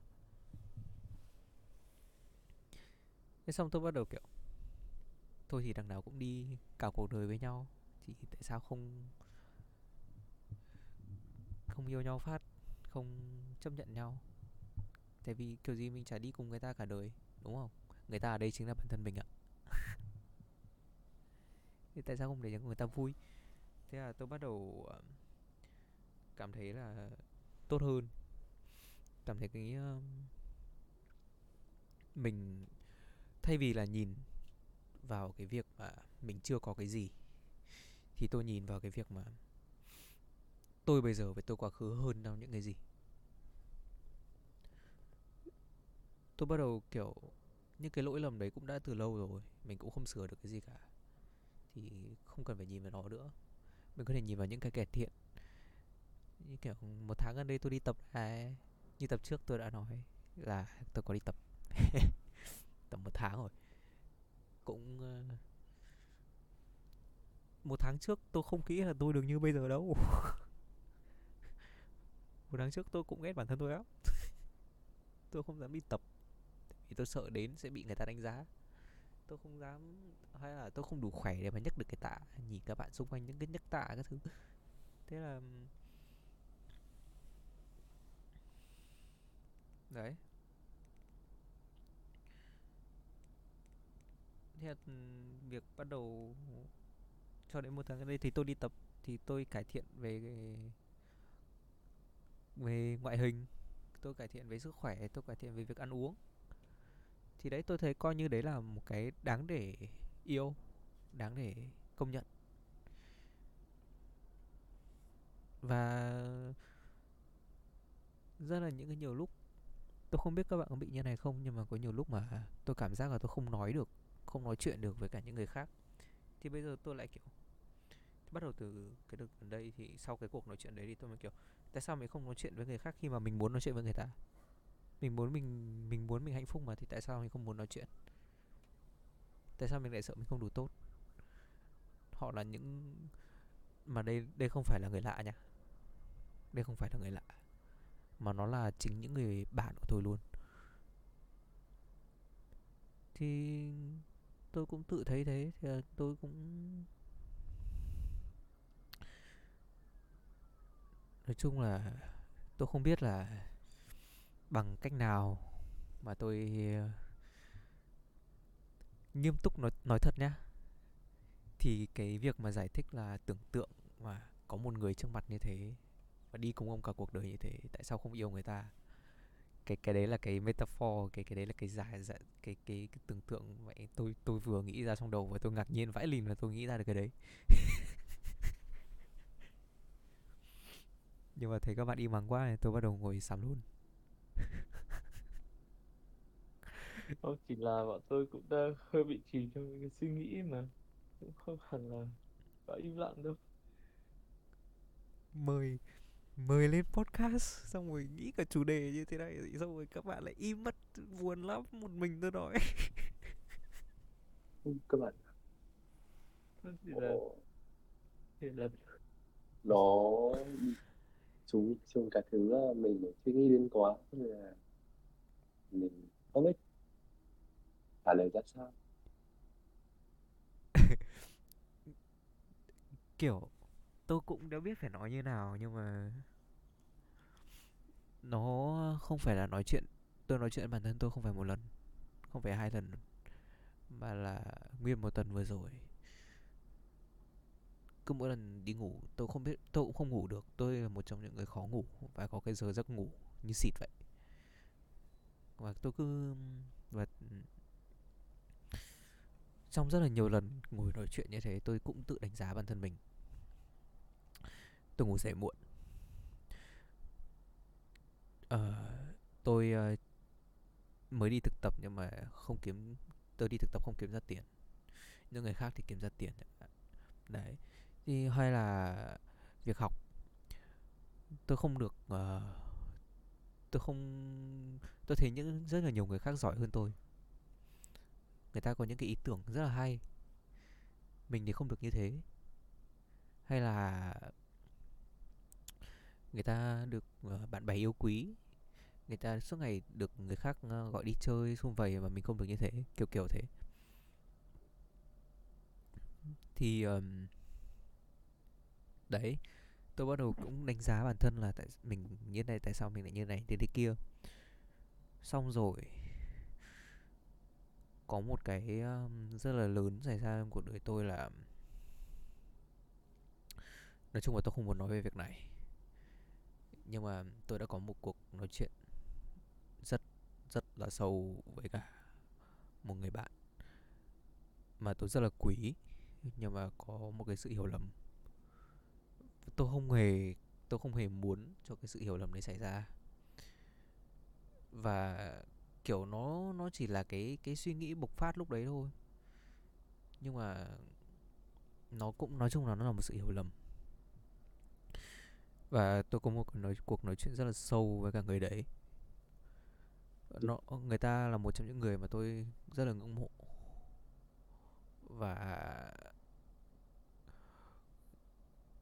Thế xong tôi bắt đầu kiểu, thôi thì đằng nào cũng đi cả cuộc đời với nhau, thì tại sao không không yêu nhau phát, không chấp nhận nhau? Tại vì kiểu gì mình chả đi cùng người ta cả đời, đúng không? Người ta ở đây chính là bản thân mình ạ. Thì tại sao không để cho người ta vui? Thế là tôi bắt đầu cảm thấy là tốt hơn. Cảm thấy cái mình, thay vì là nhìn vào cái việc mà mình chưa có cái gì, thì tôi nhìn vào cái việc mà tôi bây giờ với tôi quá khứ hơn đâu những cái gì. Tôi bắt đầu, kiểu, những cái lỗi lầm đấy cũng đã từ lâu rồi, mình cũng không sửa được cái gì cả. Thì không cần phải nhìn vào nó nữa. Mình có thể nhìn vào những cái cải thiện. Như kiểu, một tháng gần đây tôi đi tập này, như tập trước tôi đã nói là tôi có đi tập. Tầm một tháng rồi. Cũng ờ, một tháng trước tôi không nghĩ là tôi được như bây giờ đâu. Một tháng trước tôi cũng ghét bản thân tôi lắm. Tôi không dám đi tập thì tôi sợ đến sẽ bị người ta đánh giá. Tôi không dám, hay là tôi không đủ khỏe để mà nhấc được cái tạ, nhìn các bạn xung quanh những cái nhấc tạ các thứ. Thế là đấy. Thế là việc bắt đầu cho đến một tháng gần đây thì tôi đi tập, thì tôi cải thiện về về ngoại hình, tôi cải thiện về sức khỏe, tôi cải thiện về việc ăn uống thì đấy, tôi thấy coi như đấy là một cái đáng để yêu, đáng để công nhận. Và rất là những cái nhiều lúc, tôi không biết các bạn có bị như này không, nhưng mà có nhiều lúc mà tôi cảm giác là tôi không nói được, không nói chuyện được với cả những người khác. Thì bây giờ tôi lại kiểu, bắt đầu từ cái đợt gần đây thì sau cái cuộc nói chuyện đấy thì tôi mới kiểu, tại sao mình không nói chuyện với người khác khi mà mình muốn nói chuyện với người ta? Mình muốn mình mình muốn mình hạnh phúc mà thì tại sao mình không muốn nói chuyện? Tại sao mình lại sợ mình không đủ tốt? Họ là những, mà đây đây không phải là người lạ nha. Đây không phải là người lạ, mà nó là chính những người bạn của tôi luôn. Thì tôi cũng tự thấy thế, thì tôi cũng nói chung là tôi không biết là bằng cách nào mà tôi ờ, nghiêm túc nói nói thật nhá? Thì cái việc mà giải thích là tưởng tượng mà có một người trước mặt như thế và đi cùng ông cả cuộc đời như thế tại sao không yêu người ta? Cái cái đấy là cái metaphor cái cái đấy là cái giải giải cái cái, cái tưởng tượng vậy tôi tôi vừa nghĩ ra trong đầu và tôi ngạc nhiên vãi lìn là tôi nghĩ ra được cái đấy. Nhưng mà thấy các bạn im mắng quá này tôi bắt đầu ngồi sắm luôn. Không, chỉ là bọn tôi cũng đang hơi bị chìm trong những cái suy nghĩ mà cũng không hẳn là quá im lặng đâu. Mời mời lên podcast xong rồi nghĩ cả chủ đề như thế này xong rồi các bạn lại im mất buồn lắm một mình tôi nói. Các bạn. Chỉ là chỉ là nó chúng trong cái thứ là mình suy nghĩ đến quá là mình không biết trả lời ra sao kiểu, tôi cũng đã biết phải nói như nào, nhưng mà nó không phải là nói chuyện, tôi nói chuyện bản thân tôi không phải một lần, không phải hai lần, mà là nguyên một tuần vừa rồi. Cứ mỗi lần đi ngủ, tôi không biết, tôi cũng không ngủ được. Tôi là một trong những người khó ngủ và có cái giờ giấc ngủ như xịt vậy. Và tôi cứ, và trong rất là nhiều lần ngồi nói chuyện như thế tôi cũng tự đánh giá bản thân mình. Tôi ngủ dậy muộn. À, tôi uh, mới đi thực tập nhưng mà không kiếm tôi đi thực tập không kiếm ra tiền. Những người khác thì kiếm ra tiền. Đấy. Thì hay là việc học. Tôi không được uh, tôi không tôi thấy những rất là nhiều người khác giỏi hơn tôi người ta có những cái ý tưởng rất là hay. Mình thì không được như thế. Hay là người ta được ờ, bạn bè yêu quý người ta suốt ngày được người khác ờ, gọi đi chơi xung vầy mà mình không được như thế kiểu kiểu thế. Thì um, đấy tôi bắt đầu cũng đánh giá bản thân là tại mình như này tại sao mình lại như này thế thế kia. Xong rồi có một cái rất là lớn xảy ra trong cuộc đời tôi là nói chung là tôi không muốn nói về việc này. Nhưng mà tôi đã có một cuộc nói chuyện rất rất là sâu với cả một người bạn mà tôi rất là quý, nhưng mà có một cái sự hiểu lầm. Tôi không hề, tôi không hề muốn cho cái sự hiểu lầm đấy xảy ra. Và kiểu nó nó chỉ là cái cái suy nghĩ bộc phát lúc đấy thôi. Nhưng mà nó cũng nói chung là nó là một sự hiểu lầm. Và tôi có một cuộc nói, cuộc nói chuyện rất là sâu với cả người đấy. Nó người ta là một trong những người mà tôi rất là ngưỡng mộ. Và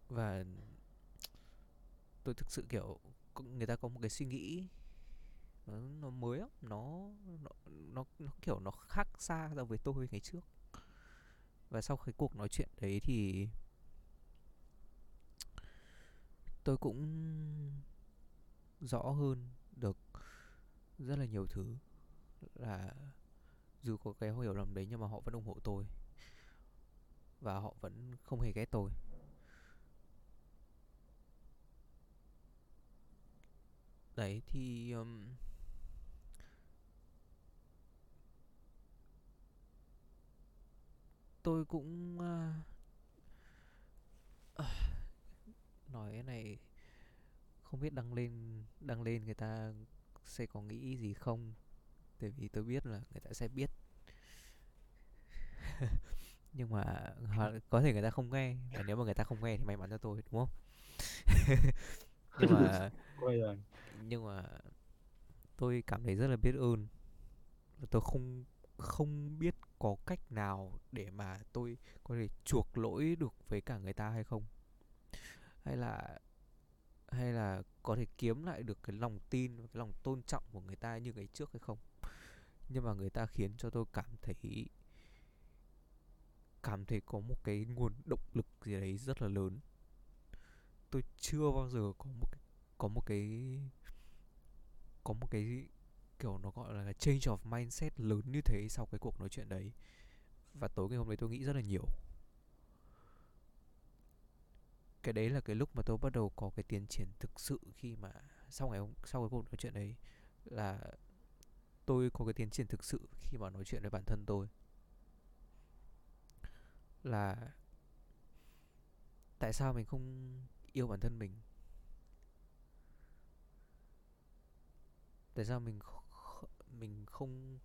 và tôi thực sự kiểu người ta có một cái suy nghĩ nó, nó mới lắm nó nó, nó nó kiểu nó khác xa so với tôi ngày trước. Và sau cái cuộc nói chuyện đấy thì tôi cũng rõ hơn được rất là nhiều thứ. Là dù có cái hiểu lầm đấy nhưng mà họ vẫn ủng hộ tôi. Và họ vẫn không hề ghét tôi. Đấy thì um, tôi cũng uh, nói cái này không biết đăng lên đăng lên người ta sẽ có nghĩ gì không? Tại vì tôi biết là người ta sẽ biết. Nhưng mà hoặc- có thể người ta không nghe và nếu mà người ta không nghe thì may mắn cho tôi đúng không? Nhưng mà nhưng mà tôi cảm thấy rất là biết ơn. Tôi không không biết có cách nào để mà tôi có thể chuộc lỗi được với cả người ta hay không? Hay là hay là có thể kiếm lại được cái lòng tin và cái lòng tôn trọng của người ta như ngày trước hay không? Nhưng mà người ta khiến cho tôi cảm thấy cảm thấy có một cái nguồn động lực gì đấy rất là lớn. Tôi chưa bao giờ có một cái, có một cái có một cái kiểu nó gọi là change of mindset lớn như thế sau cái cuộc nói chuyện đấy. Và tối ngày hôm đấy tôi nghĩ rất là nhiều. Cái đấy là cái lúc mà tôi bắt đầu có cái tiến triển thực sự khi mà sau ngày hôm, sau cái cuộc nói chuyện đấy là tôi có cái tiến triển thực sự khi mà nói chuyện với bản thân tôi. Là tại sao mình không yêu bản thân mình? Tại sao mình mình không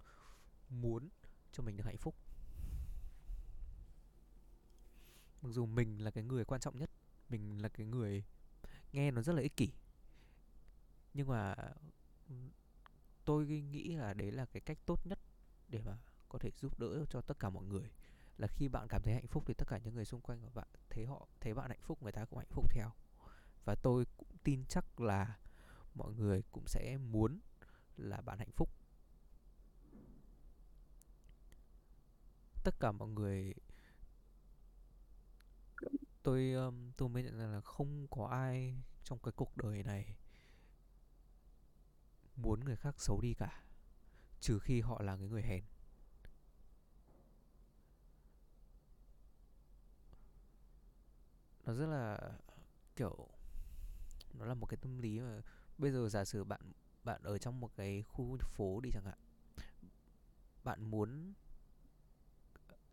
muốn cho mình được hạnh phúc. Mặc dù mình là cái người quan trọng nhất, mình là cái người nghe nó rất là ích kỷ. Nhưng mà tôi nghĩ là đấy là cái cách tốt nhất để mà có thể giúp đỡ cho tất cả mọi người. Là khi bạn cảm thấy hạnh phúc thì tất cả những người xung quanh của bạn, thấy họ, thấy bạn hạnh phúc, người ta cũng hạnh phúc theo. Và tôi cũng tin chắc là mọi người cũng sẽ muốn là bạn hạnh phúc. Tất cả mọi người tôi um, tôi mới nhận ra là không có ai trong cái cuộc đời này muốn người khác xấu đi cả trừ khi họ là cái người hèn. Nó rất là kiểu nó là một cái tâm lý mà bây giờ giả sử bạn bạn ở trong một cái khu phố đi chẳng hạn bạn muốn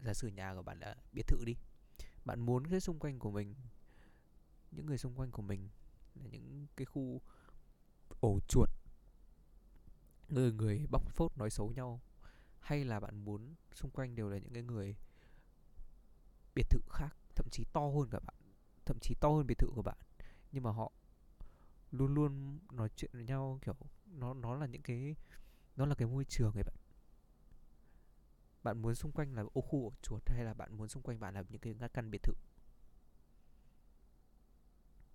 giả sử nhà của bạn là biệt thự đi, bạn muốn cái xung quanh của mình, những người xung quanh của mình là những cái khu ổ chuột, người người bóc phốt nói xấu nhau, hay là bạn muốn xung quanh đều là những cái người biệt thự khác, thậm chí to hơn cả bạn, thậm chí to hơn biệt thự của bạn, nhưng mà họ luôn luôn nói chuyện với nhau, kiểu nó nó là những cái, nó là cái môi trường ấy bạn bạn muốn xung quanh là ô khu ổ chuột hay là bạn muốn xung quanh bạn là những cái căn biệt thự?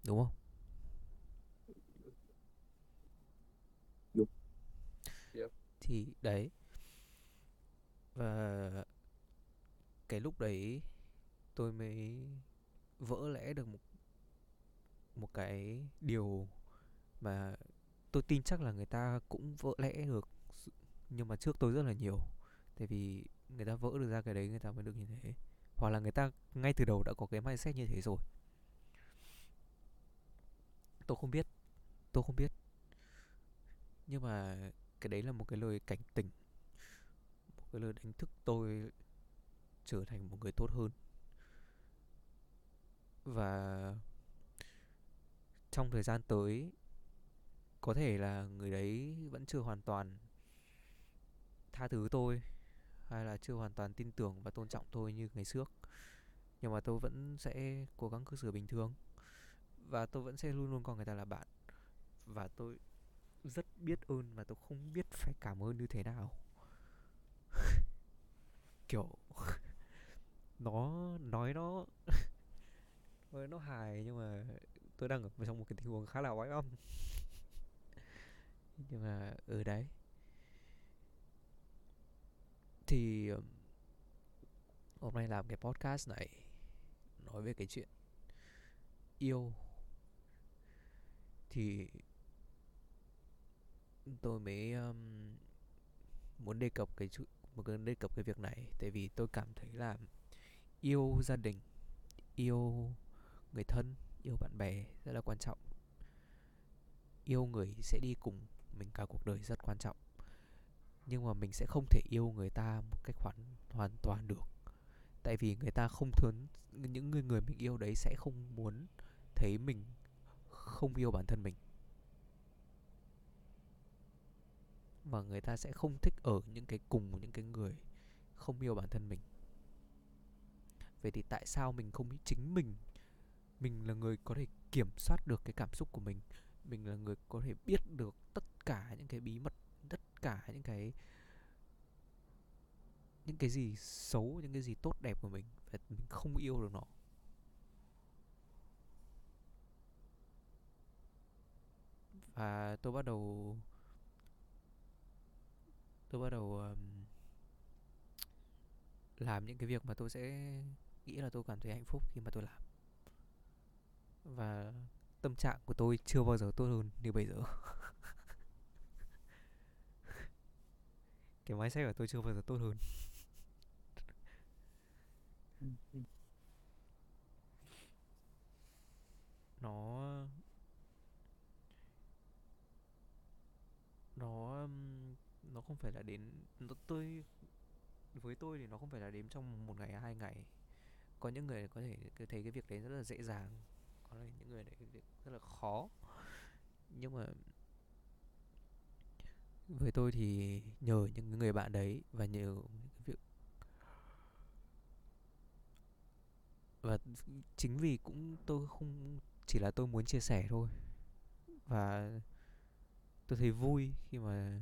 Đúng không? Đúng. Yep. thì đấy. Và cái lúc đấy tôi mới vỡ lẽ được một một cái điều mà tôi tin chắc là người ta cũng vỡ lẽ được nhưng mà trước tôi rất là nhiều. Tại vì người ta vỡ được ra cái đấy, người ta mới được như thế. Hoặc là người ta ngay từ đầu đã có cái mindset như thế rồi. Tôi không biết, tôi không biết. Nhưng mà cái đấy là một cái lời cảnh tỉnh, một cái lời đánh thức tôi trở thành một người tốt hơn. Và trong thời gian tới, có thể là người đấy vẫn chưa hoàn toàn tha thứ tôi hay là chưa hoàn toàn tin tưởng và tôn trọng tôi như ngày trước nhưng mà tôi vẫn sẽ cố gắng cư xử bình thường. Và tôi vẫn sẽ luôn luôn coi người ta là bạn. Và tôi rất biết ơn và tôi không biết phải cảm ơn như thế nào. Kiểu, nó nói nó nói nó hài nhưng mà tôi đang ở trong một cái tình huống khá là oái âm nhưng mà ở đấy thì hôm nay làm cái podcast này nói về cái chuyện yêu. Thì tôi mới um, muốn đề cập cái muốn đề cập cái việc này. Tại vì tôi cảm thấy là yêu gia đình yêu người thân yêu bạn bè rất là quan trọng. Yêu người sẽ đi cùng mình cả cuộc đời rất quan trọng nhưng mà mình sẽ không thể yêu người ta một cách hoàn hoàn toàn được. Tại vì người ta không thuấn những người người mình yêu đấy sẽ không muốn thấy mình không yêu bản thân mình. Và người ta sẽ không thích ở những cái cùng những cái người không yêu bản thân mình. Vậy thì tại sao mình không chính mình mình là người có thể kiểm soát được cái cảm xúc của mình? Mình là người có thể biết được tất cả những cái bí mật tất cả những cái những cái gì xấu những cái gì tốt đẹp của mình và mình không yêu được nó. Và tôi bắt đầu tôi bắt đầu um, làm những cái việc mà tôi sẽ nghĩ là tôi cảm thấy hạnh phúc khi mà tôi làm. Và tâm trạng của tôi chưa bao giờ tốt hơn như bây giờ. cái xe của tôi chưa bao giờ tốt hơn. Nó nó um, nó không phải là đến nó, tôi với tôi thì nó không phải là đến trong một ngày hai ngày. Có những người có thể thấy cái việc đấy rất là dễ dàng có những người đấy rất là khó. Nhưng mà với tôi thì nhờ những người bạn đấy và nhờ cái việc và chính vì cũng tôi không, chỉ là tôi muốn chia sẻ thôi. Và tôi thấy vui khi mà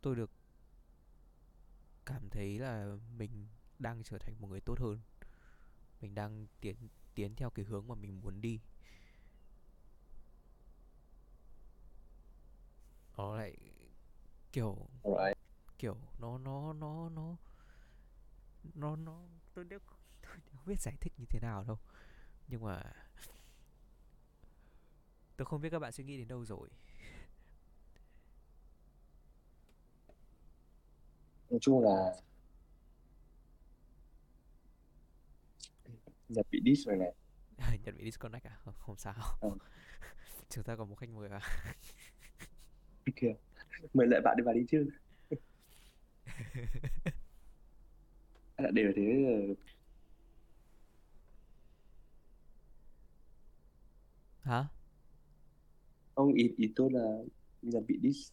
tôi được cảm thấy là mình đang trở thành một người tốt hơn. Mình đang tiến tiến theo cái hướng mà mình muốn đi. Nó lại kiểu Alright. kiểu nó nó nó nó nó nó tôi đều tôi không biết giải thích như thế nào đâu. Nhưng mà tôi không biết các bạn suy nghĩ đến đâu rồi. Nói chung là Nhật bị diss rồi này. Nhận bị disconnect à? Không, không sao. Ừ. chúng ta còn một khách mời à kìa mời lại bạn đi vào đi chứ. À, đều thế hả? Ông ý ý tôi là Nhật bị diss.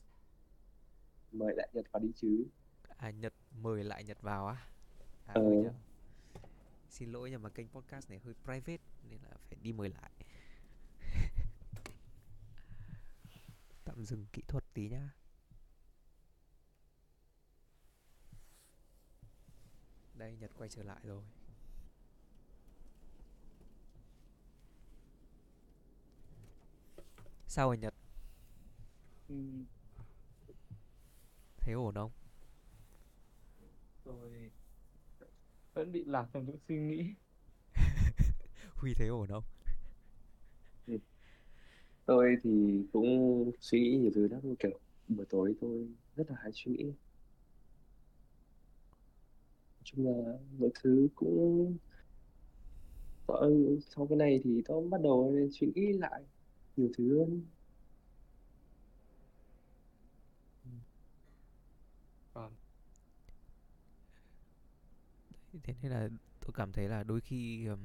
Mời lại Nhật vào đi chứ. À nhật mời lại nhật vào á? À Ờ. nhờ. xin lỗi nhưng mà kênh podcast này hơi private nên là phải đi mời lại tạm dừng kỹ thuật tí nhá. Đây nhật quay trở lại rồi. Sao rồi nhật? Ừm, thấy ổn không? Tôi vẫn bị lạc trong những suy nghĩ. Huy thấy ổn không tôi thì cũng suy nghĩ nhiều thứ lắm kiểu buổi tối tôi rất là hay suy nghĩ. Nói chung là mọi thứ cũng Ờ, sau cái này thì tôi bắt đầu suy nghĩ lại nhiều thứ hơn. Vâng. Thế nên là tôi cảm thấy là đôi khi ừm,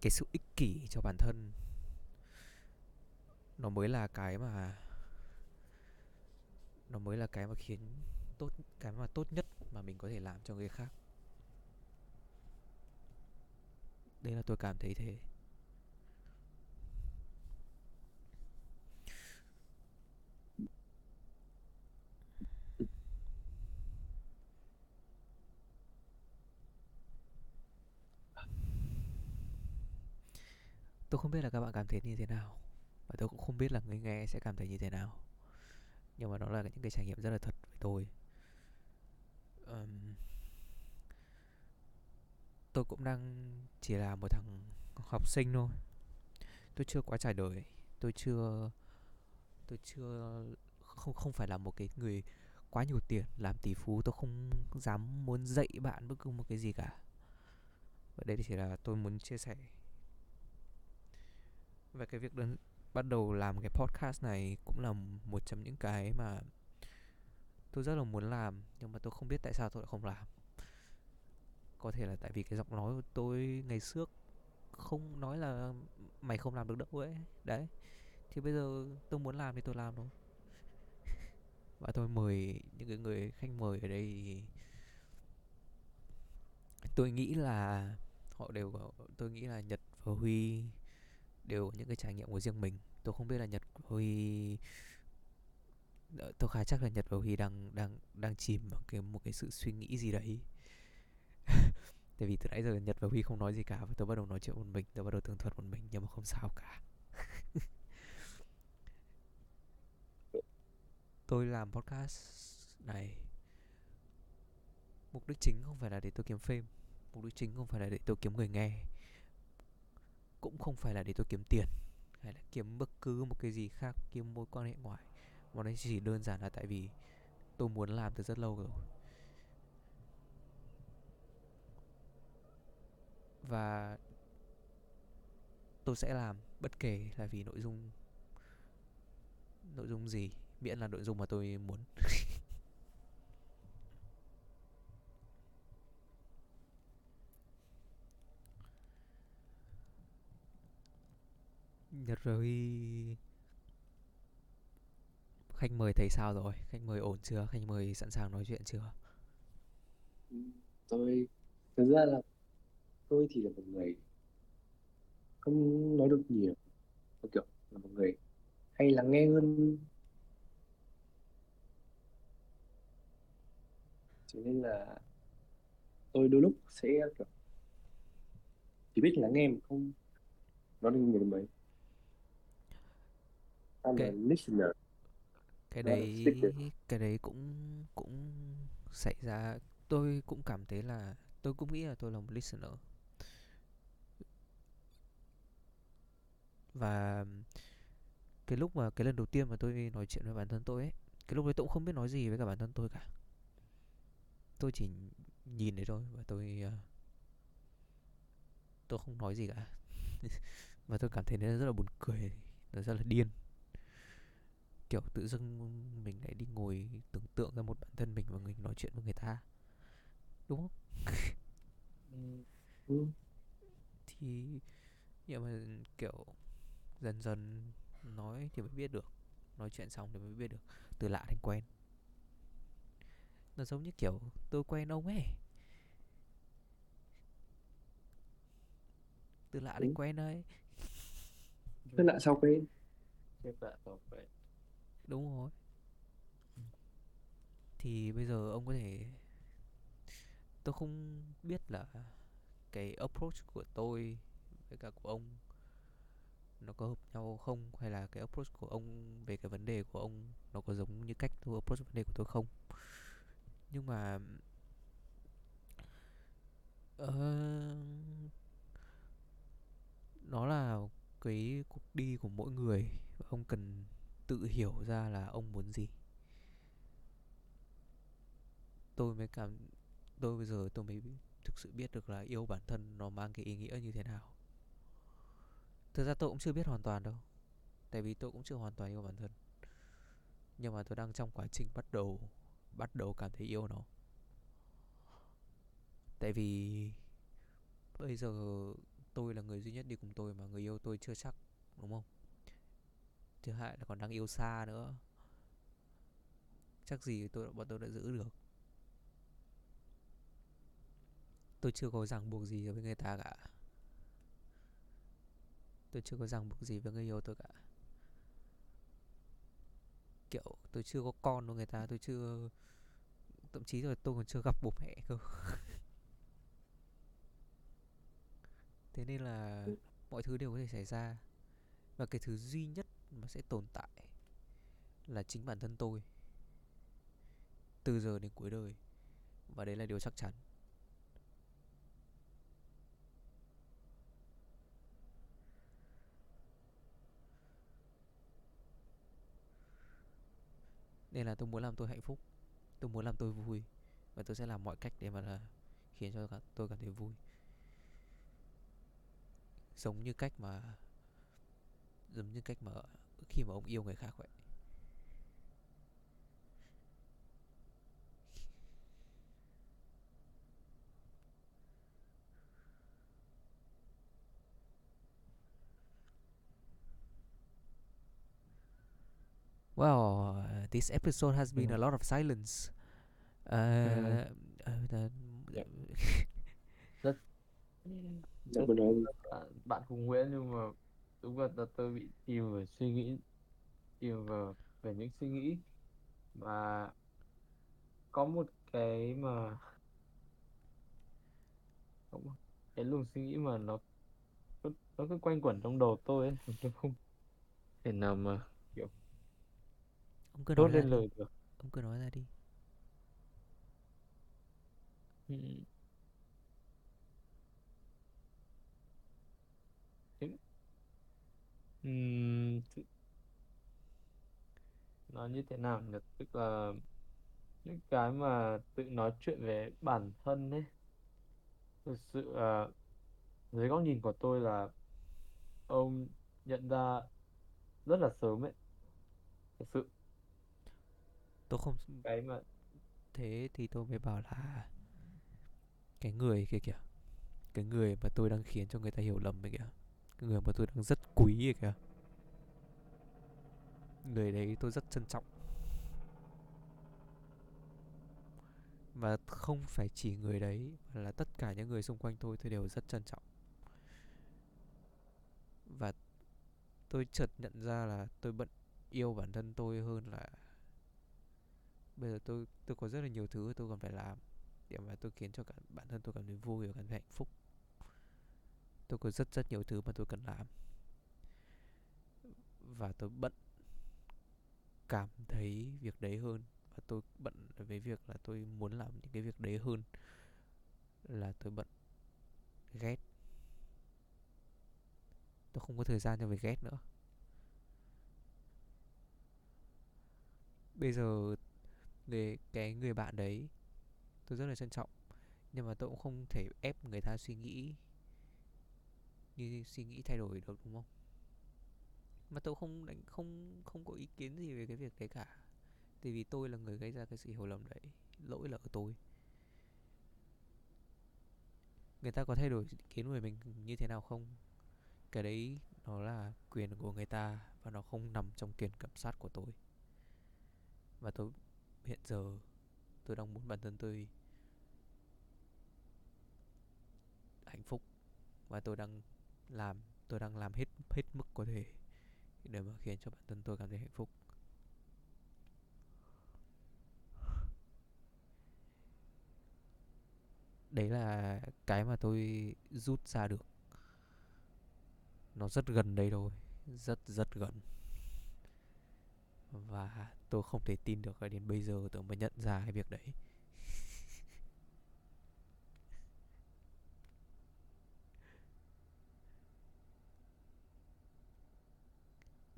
cái sự ích kỷ cho bản thân nó mới là cái mà, nó mới là cái mà khiến tốt, cái mà tốt nhất mà mình có thể làm cho người khác. Đây là tôi cảm thấy thế. Tôi không biết là các bạn cảm thấy như thế nào và tôi cũng không biết là người nghe sẽ cảm thấy như thế nào. Nhưng mà đó là những cái trải nghiệm rất là thật với tôi. Um, tôi cũng đang chỉ là một thằng học sinh thôi. Tôi chưa quá trải đời. Tôi chưa tôi chưa không không phải là một cái người quá nhiều tiền làm tỷ phú. Tôi không dám muốn dạy bạn bất cứ một cái gì cả. Và đây chỉ là tôi muốn chia sẻ. Về cái việc đơn, bắt đầu làm cái podcast này cũng là một trong những cái mà tôi rất là muốn làm, nhưng mà tôi không biết tại sao tôi lại không làm. Có thể là tại vì cái giọng nói của tôi ngày trước không nói là mày không làm được đâu ấy. Đấy, thì bây giờ tôi muốn làm thì tôi làm thôi. Và tôi mời những cái người khách mời ở đây thì tôi nghĩ là họ đều có tôi nghĩ là nhật và huy đều có những cái trải nghiệm của riêng mình. Tôi không biết là nhật huy ờ, tôi khá chắc là nhật và huy đang đang đang chìm vào cái một cái sự suy nghĩ gì đấy. Tại vì từ nãy giờ nhật và huy không nói gì cả và tôi bắt đầu nói chuyện một mình tôi bắt đầu tường thuật một mình nhưng mà không sao cả. Tôi làm podcast này. Mục đích chính không phải là để tôi kiếm phim, mục đích chính không phải là để tôi kiếm người nghe cũng không phải là để tôi kiếm tiền, hay là kiếm bất cứ một cái gì khác, kiếm mối quan hệ ngoài mà nó chỉ đơn giản là tại vì tôi muốn làm từ rất lâu rồi. Và tôi sẽ làm bất kể là vì nội dung nội dung gì, miễn là nội dung mà tôi muốn. rồi khách mời thấy sao rồi? Khách mời ổn chưa? Khách mời sẵn sàng nói chuyện chưa? Tôi thực ra là tôi thì là một người không nói được nhiều. Tôi kiểu là một người hay lắng nghe hơn. Cho nên là tôi đôi lúc sẽ kiểu chỉ biết lắng nghe mà không nói được nhiều mấy. I'm a cái listener. cái a đấy cái đấy cũng cũng xảy ra tôi cũng cảm thấy là tôi cũng nghĩ là tôi là một listener. Và cái lúc mà cái lần đầu tiên mà tôi nói chuyện với bản thân tôi ấy cái lúc đấy tôi cũng không biết nói gì với cả bản thân tôi cả. Tôi chỉ nhìn đấy thôi và tôi ờ, tôi không nói gì cả. Và tôi cảm thấy nó rất là buồn cười nó rất là điên kiểu tự dưng mình lại đi ngồi tưởng tượng ra một bản thân mình và mình nói chuyện với người ta đúng không? Ừ, thì nhưng mà kiểu dần dần nói thì mới biết được nói chuyện xong thì mới biết được từ lạ thành quen. Nó giống như kiểu tôi quen ông ấy. Từ lạ thành Ừ. quen đấy Thế lại sau cái Tiếp lại bảo vệ đúng rồi. Thì bây giờ ông có thể tôi không biết là cái approach của tôi với cả của ông nó có hợp nhau không hay là cái approach của ông về cái vấn đề của ông nó có giống như cách tôi approach vấn đề của tôi không. Nhưng mà uh, nó là cái cuộc đi của mỗi người và ông cần tự hiểu ra là ông muốn gì. Tôi mới cảm, tôi bây giờ tôi mới thực sự biết được là yêu bản thân nó mang cái ý nghĩa như thế nào. Thực ra tôi cũng chưa biết hoàn toàn đâu, tại vì tôi cũng chưa hoàn toàn yêu bản thân. Nhưng mà tôi đang trong quá trình bắt đầu bắt đầu cảm thấy yêu nó. Tại vì bây giờ tôi là người duy nhất đi cùng tôi mà người yêu tôi chưa chắc, đúng không? Thứ hai là còn đang yêu xa nữa. Chắc gì tôi bọn tôi đã giữ được. Tôi chưa có ràng buộc gì với người ta cả. Tôi chưa có ràng buộc gì với người yêu tôi cả. Kiểu tôi chưa có con với người ta tôi chưa thậm chí là tôi còn chưa gặp bố mẹ cơ. Thế nên là mọi thứ đều có thể xảy ra. Và cái thứ duy nhất mà sẽ tồn tại là chính bản thân tôi. Từ giờ đến cuối đời, và đấy là điều chắc chắn. Nên là tôi muốn làm tôi hạnh phúc, tôi muốn làm tôi vui, và tôi sẽ làm mọi cách để mà là khiến cho tôi cảm thấy vui. Giống như cách mà giống như cách mà khi mà ông yêu người khác vậy Well, uh, this episode has been a lot of silence. Uh, Ừ. uh, the- Dạ. Rất nói bạn, bạn cùng Nguyễn nhưng mà đúng là, tôi bị chìm vào suy nghĩ chìm vào về những suy nghĩ. Mà có một cái mà Cũng- cái luồng suy nghĩ mà nó nó, nó cứ quanh quẩn trong đầu tôi ấy tôi không thể nào mà kiểu ông cứ nói lên lời được. Ông cứ nói ra đi Ừ. Thế- Ừm, nói như thế nào nhỉ? Tức là những cái mà tự nói chuyện về bản thân ấy thực sự là dưới góc nhìn của tôi là ông nhận ra rất là sớm ấy. Thực sự. Tôi không cái mà thế thì tôi mới bảo là cái người kia kìa cái người mà tôi đang khiến cho người ta hiểu lầm ấy kìa người mà tôi đang rất quý ấy kìa. Người đấy tôi rất trân trọng. Và không phải chỉ người đấy, mà là tất cả những người xung quanh tôi tôi đều rất trân trọng. Và tôi chợt nhận ra là tôi bận yêu bản thân tôi hơn là bây giờ tôi tôi có rất là nhiều thứ tôi còn phải làm để mà tôi khiến cho cả bản thân tôi cảm thấy vui và cảm thấy hạnh phúc tôi có rất rất nhiều thứ mà tôi cần làm. Và tôi bận cảm thấy việc đấy hơn. Và tôi bận với việc là tôi muốn làm những cái việc đấy hơn là tôi bận ghét. Tôi không có thời gian cho việc ghét nữa. Bây giờ người cái người bạn đấy, tôi rất là trân trọng. Nhưng mà tôi cũng không thể ép người ta suy nghĩ như suy nghĩ thay đổi được, đúng không? Mà tôi không đánh, không không có ý kiến gì về cái việc đấy cả. Tại vì tôi là người gây ra cái sự hiểu lầm đấy, lỗi là ở tôi. Người ta có thay đổi ý kiến về mình như thế nào không? Cái đấy nó là quyền của người ta và nó không nằm trong quyền kiểm soát của tôi. Và tôi, hiện giờ tôi đang muốn bản thân tôi hạnh phúc. Và tôi đang làm, tôi đang làm hết hết mức có thể để mà khiến cho bản thân tôi cảm thấy hạnh phúc. Đấy là cái mà tôi rút ra được. Nó rất gần đây thôi, rất rất gần. Và tôi không thể tin được là đến bây giờ tôi mới nhận ra cái việc đấy.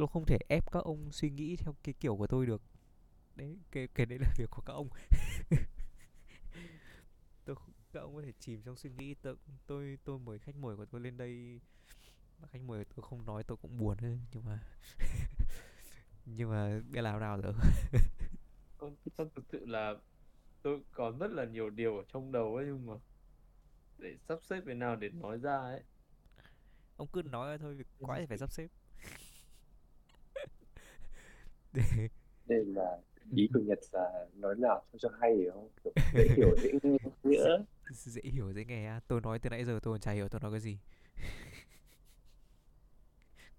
Tôi không thể ép các ông suy nghĩ theo cái kiểu của tôi được. Đấy cái cái đấy là việc của các ông. Tôi các ông có thể chìm trong suy nghĩ. Tôi tôi tôi mời khách mời của tôi lên đây. Khách mời tôi không nói tôi cũng buồn thôi nhưng mà nhưng mà biết làm nào được. Con thực sự là tôi có rất là nhiều điều ở trong đầu ấy nhưng mà để sắp xếp thế nào để nói ra ấy. Ông cứ nói thôi việc quá thì phải sắp xếp nên là ý của Nhật là nói nào cho cho hay hiểu không? Kiểu dễ hiểu dễ nghĩa dễ hiểu dễ nghe á. tôi nói từ nãy giờ tôi còn chả hiểu tôi nói cái gì.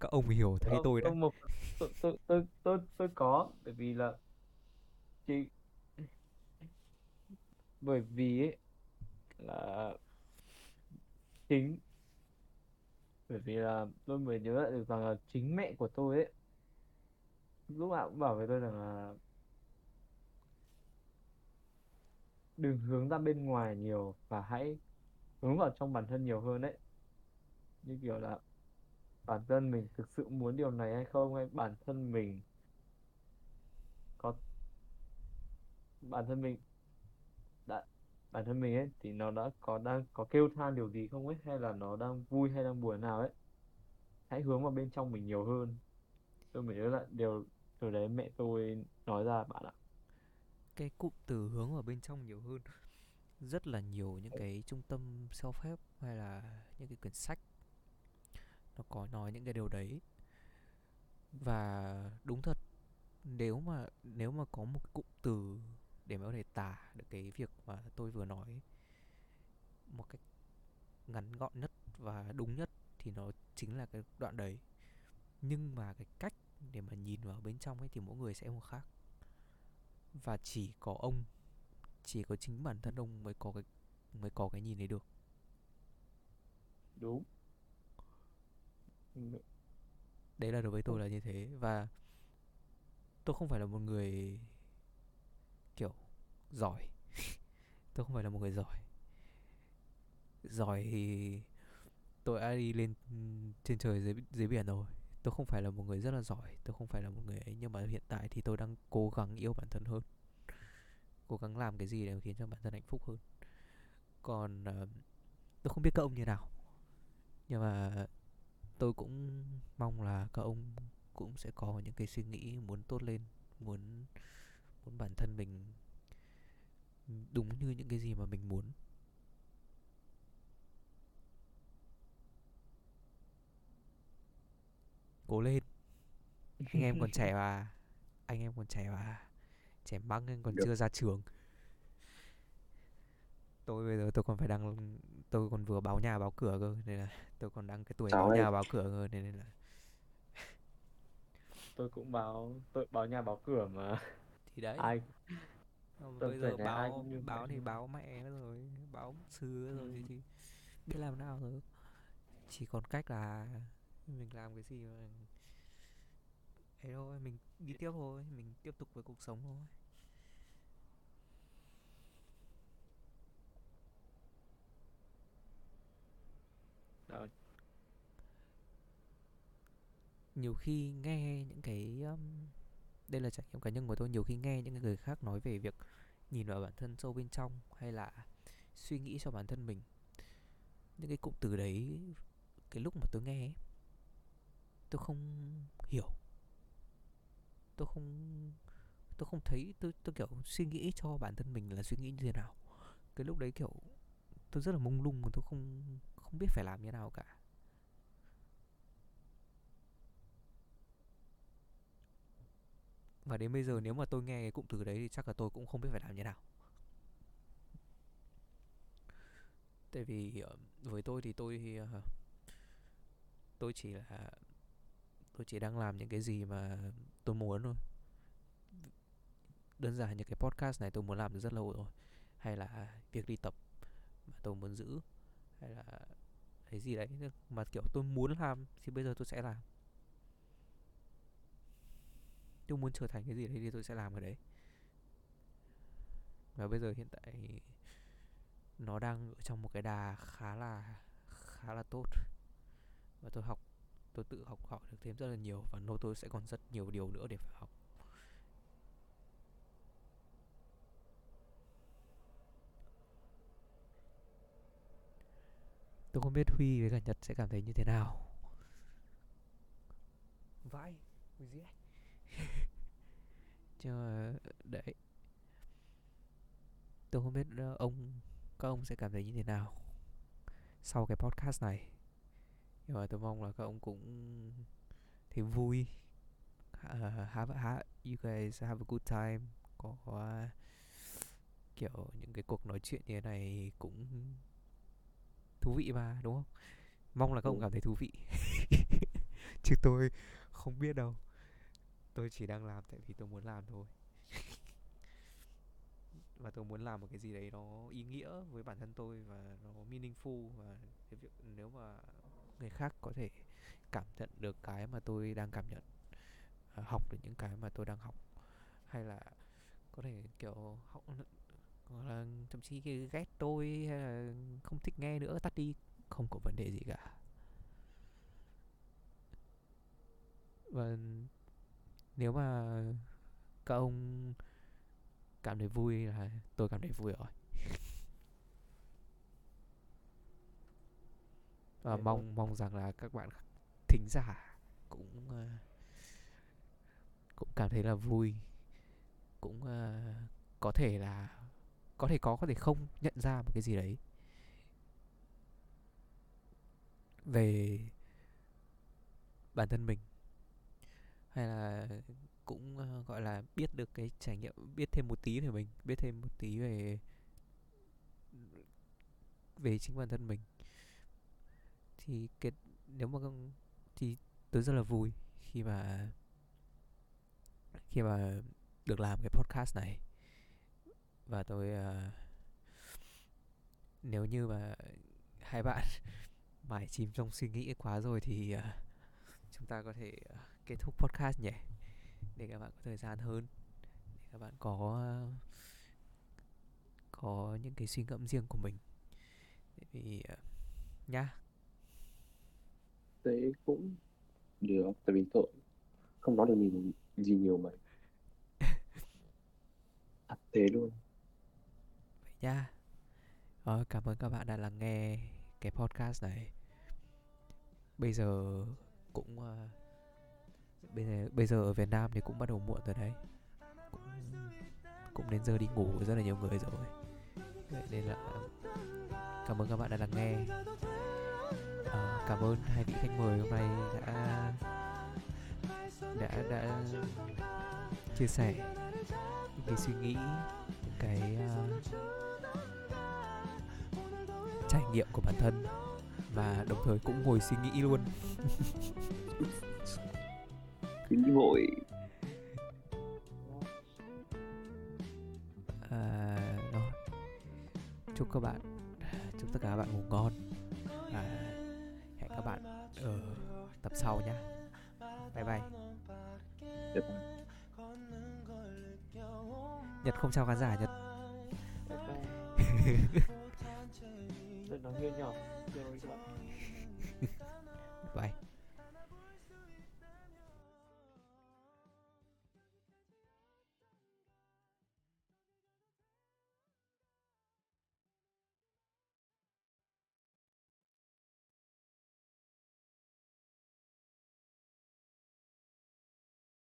Các ông hiểu thấy tôi đã tôi tôi tôi tôi tôi tôi có bởi vì là chị bởi vì ấy là chính bởi vì là tôi mới nhớ được rằng là chính mẹ của tôi ấy lúc nào cũng bảo với tôi rằng là đừng hướng ra bên ngoài nhiều và hãy hướng vào trong bản thân nhiều hơn đấy. Như kiểu là bản thân mình thực sự muốn điều này hay không, hay bản thân mình có bản thân mình đã, bản thân mình ấy thì nó đã có, đang có kêu than điều gì không ấy, hay là nó đang vui hay đang buồn nào ấy. Hãy hướng vào bên trong mình nhiều hơn. Tôi mới nhớ lại điều từ đấy, mẹ tôi nói ra bạn ạ. Cái cụm từ hướng vào bên trong nhiều hơn. Rất là nhiều những cái trung tâm self help hay là những cái quyển sách. Nó có nói những cái điều đấy. Và đúng thật, nếu mà nếu mà có một cái cụm từ để mà có thể tả được cái việc mà tôi vừa nói một cách ngắn gọn nhất và đúng nhất thì nó chính là cái đoạn đấy. Nhưng mà cái cách để mà nhìn vào bên trong ấy thì mỗi người sẽ một khác. Và chỉ có ông chỉ có chính bản thân ông mới có cái mới có cái nhìn đấy được. Đúng. Đấy là đối với tôi là như thế. Và tôi không phải là một người kiểu giỏi. Tôi không phải là một người giỏi. Giỏi thì tôi đã đi lên trên trời dưới dưới biển rồi tôi không phải là một người rất là giỏi tôi không phải là một người ấy nhưng mà hiện tại thì tôi đang cố gắng yêu bản thân hơn. Cố gắng làm cái gì để khiến cho bản thân hạnh phúc hơn. Còn ờ, uh, tôi không biết các ông như nào. Nhưng mà tôi cũng mong là các ông cũng sẽ có những cái suy nghĩ muốn tốt lên muốn muốn bản thân mình đúng như những cái gì mà mình muốn. Cố lên. Anh em còn trẻ mà. Anh em còn trẻ mà. Trẻ măng anh còn Được. chưa ra trường. Tôi bây giờ tôi còn phải đăng tôi còn vừa báo nhà báo cửa cơ nên là tôi còn đang cái tuổi Trời báo ơi. nhà báo cửa cơ nên nên là tôi cũng báo tôi báo nhà báo cửa mà. Thì đấy. Ai? Tầm bây giờ này ai báo cũng báo thì báo mẹ rồi báo sư nữa rồi Ừ. thì biết làm nào rồi. Chỉ còn cách là mình làm cái gì mà ấy thôi mình đi tiếp thôi mình tiếp tục với cuộc sống thôi. Đó, nhiều khi nghe những cái um, đây là trải nghiệm cá nhân của tôi nhiều khi nghe những người khác nói về việc nhìn vào bản thân sâu bên trong hay là suy nghĩ cho bản thân mình. Những cái cụm từ đấy cái lúc mà tôi nghe ấy, tôi không hiểu. Tôi không tôi không thấy, tôi tôi kiểu suy nghĩ cho bản thân mình là suy nghĩ như thế nào. Cái lúc đấy kiểu tôi rất là mông lung mà tôi không không biết phải làm như thế nào cả. Và đến bây giờ nếu mà tôi nghe cái cụm từ đấy thì chắc là tôi cũng không biết phải làm như thế nào. Tại vì ờ, với tôi thì tôi ờ, tôi chỉ là tôi chỉ đang làm những cái gì mà tôi muốn thôi. Đơn giản như cái podcast này tôi muốn làm từ rất lâu rồi. Hay là việc đi tập mà tôi muốn giữ. Hay là cái gì đấy mà, kiểu, tôi muốn làm thì bây giờ tôi sẽ làm. Tôi muốn trở thành cái gì đấy thì tôi sẽ làm cái đấy. Và bây giờ hiện tại nó đang ở trong một cái đà khá là khá là tốt. Và tôi học tôi tự học hỏi được thêm rất là nhiều và nô tôi sẽ còn rất nhiều điều nữa để phải học. Tôi không biết huy với cả nhật sẽ cảm thấy như thế nào. Vãi gì nhưng mà đấy. Tôi không biết ờ, ông các ông sẽ cảm thấy như thế nào sau cái podcast này nhưng mà tôi mong là các ông cũng thấy vui. Uh, have, have you guys have a good time. Có uh, kiểu những cái cuộc nói chuyện như thế này cũng thú vị mà đúng không? Mong là các ông Ừ. cảm thấy thú vị. Chứ tôi không biết đâu. Tôi chỉ đang làm tại vì tôi muốn làm thôi. Và tôi muốn làm một cái gì đấy nó ý nghĩa với bản thân tôi và nó meaningful và cái việc nếu mà người khác có thể cảm nhận được cái mà tôi đang cảm nhận à, học được những cái mà tôi đang học. Hay là có thể kiểu học hoặc là thậm chí ghét tôi hay là không thích nghe nữa tắt đi không có vấn đề gì cả. Và nếu mà các ông cảm thấy vui là tôi cảm thấy vui rồi. Và Thế mong mong rằng là các bạn thính giả cũng ờ, cũng cảm thấy là vui. Cũng ờ, có thể là có thể có có thể không nhận ra một cái gì đấy. Về bản thân mình. Hay là cũng ờ, gọi là biết được cái trải nghiệm biết thêm một tí về mình biết thêm một tí về về chính bản thân mình thì cái nếu mà thì tôi rất là vui khi mà khi mà được làm cái podcast này. Và tôi uh, nếu như mà hai bạn mải chìm trong suy nghĩ quá rồi thì uh, chúng ta có thể uh, kết thúc podcast nhỉ? Để các bạn có thời gian hơn. Để các bạn có có những cái suy ngẫm riêng của mình. Để vì uh, nhá thế cũng được tại vì tôi không nói được gì gì nhiều mà. Thật thế luôn. Vậy nhá. Ờ, cảm ơn các bạn đã lắng nghe cái podcast này. Bây giờ cũng à, bây giờ bây giờ ở Việt Nam thì cũng bắt đầu muộn rồi đấy. Cũng cũng đến giờ đi ngủ rất là nhiều người rồi. Vậy nên là cảm ơn các bạn đã lắng nghe Ờ, cảm ơn hai vị khách mời hôm nay đã đã đã chia sẻ những cái suy nghĩ những cái à, trải nghiệm của bản thân và đồng thời cũng ngồi suy nghĩ luôn. Cứ như vội à, chúc các bạn chúc tất cả các bạn ngủ ngon hẹn các bạn ở tập sau nhé bye bye. Nhật không chào khán giả nhật. Bạn bye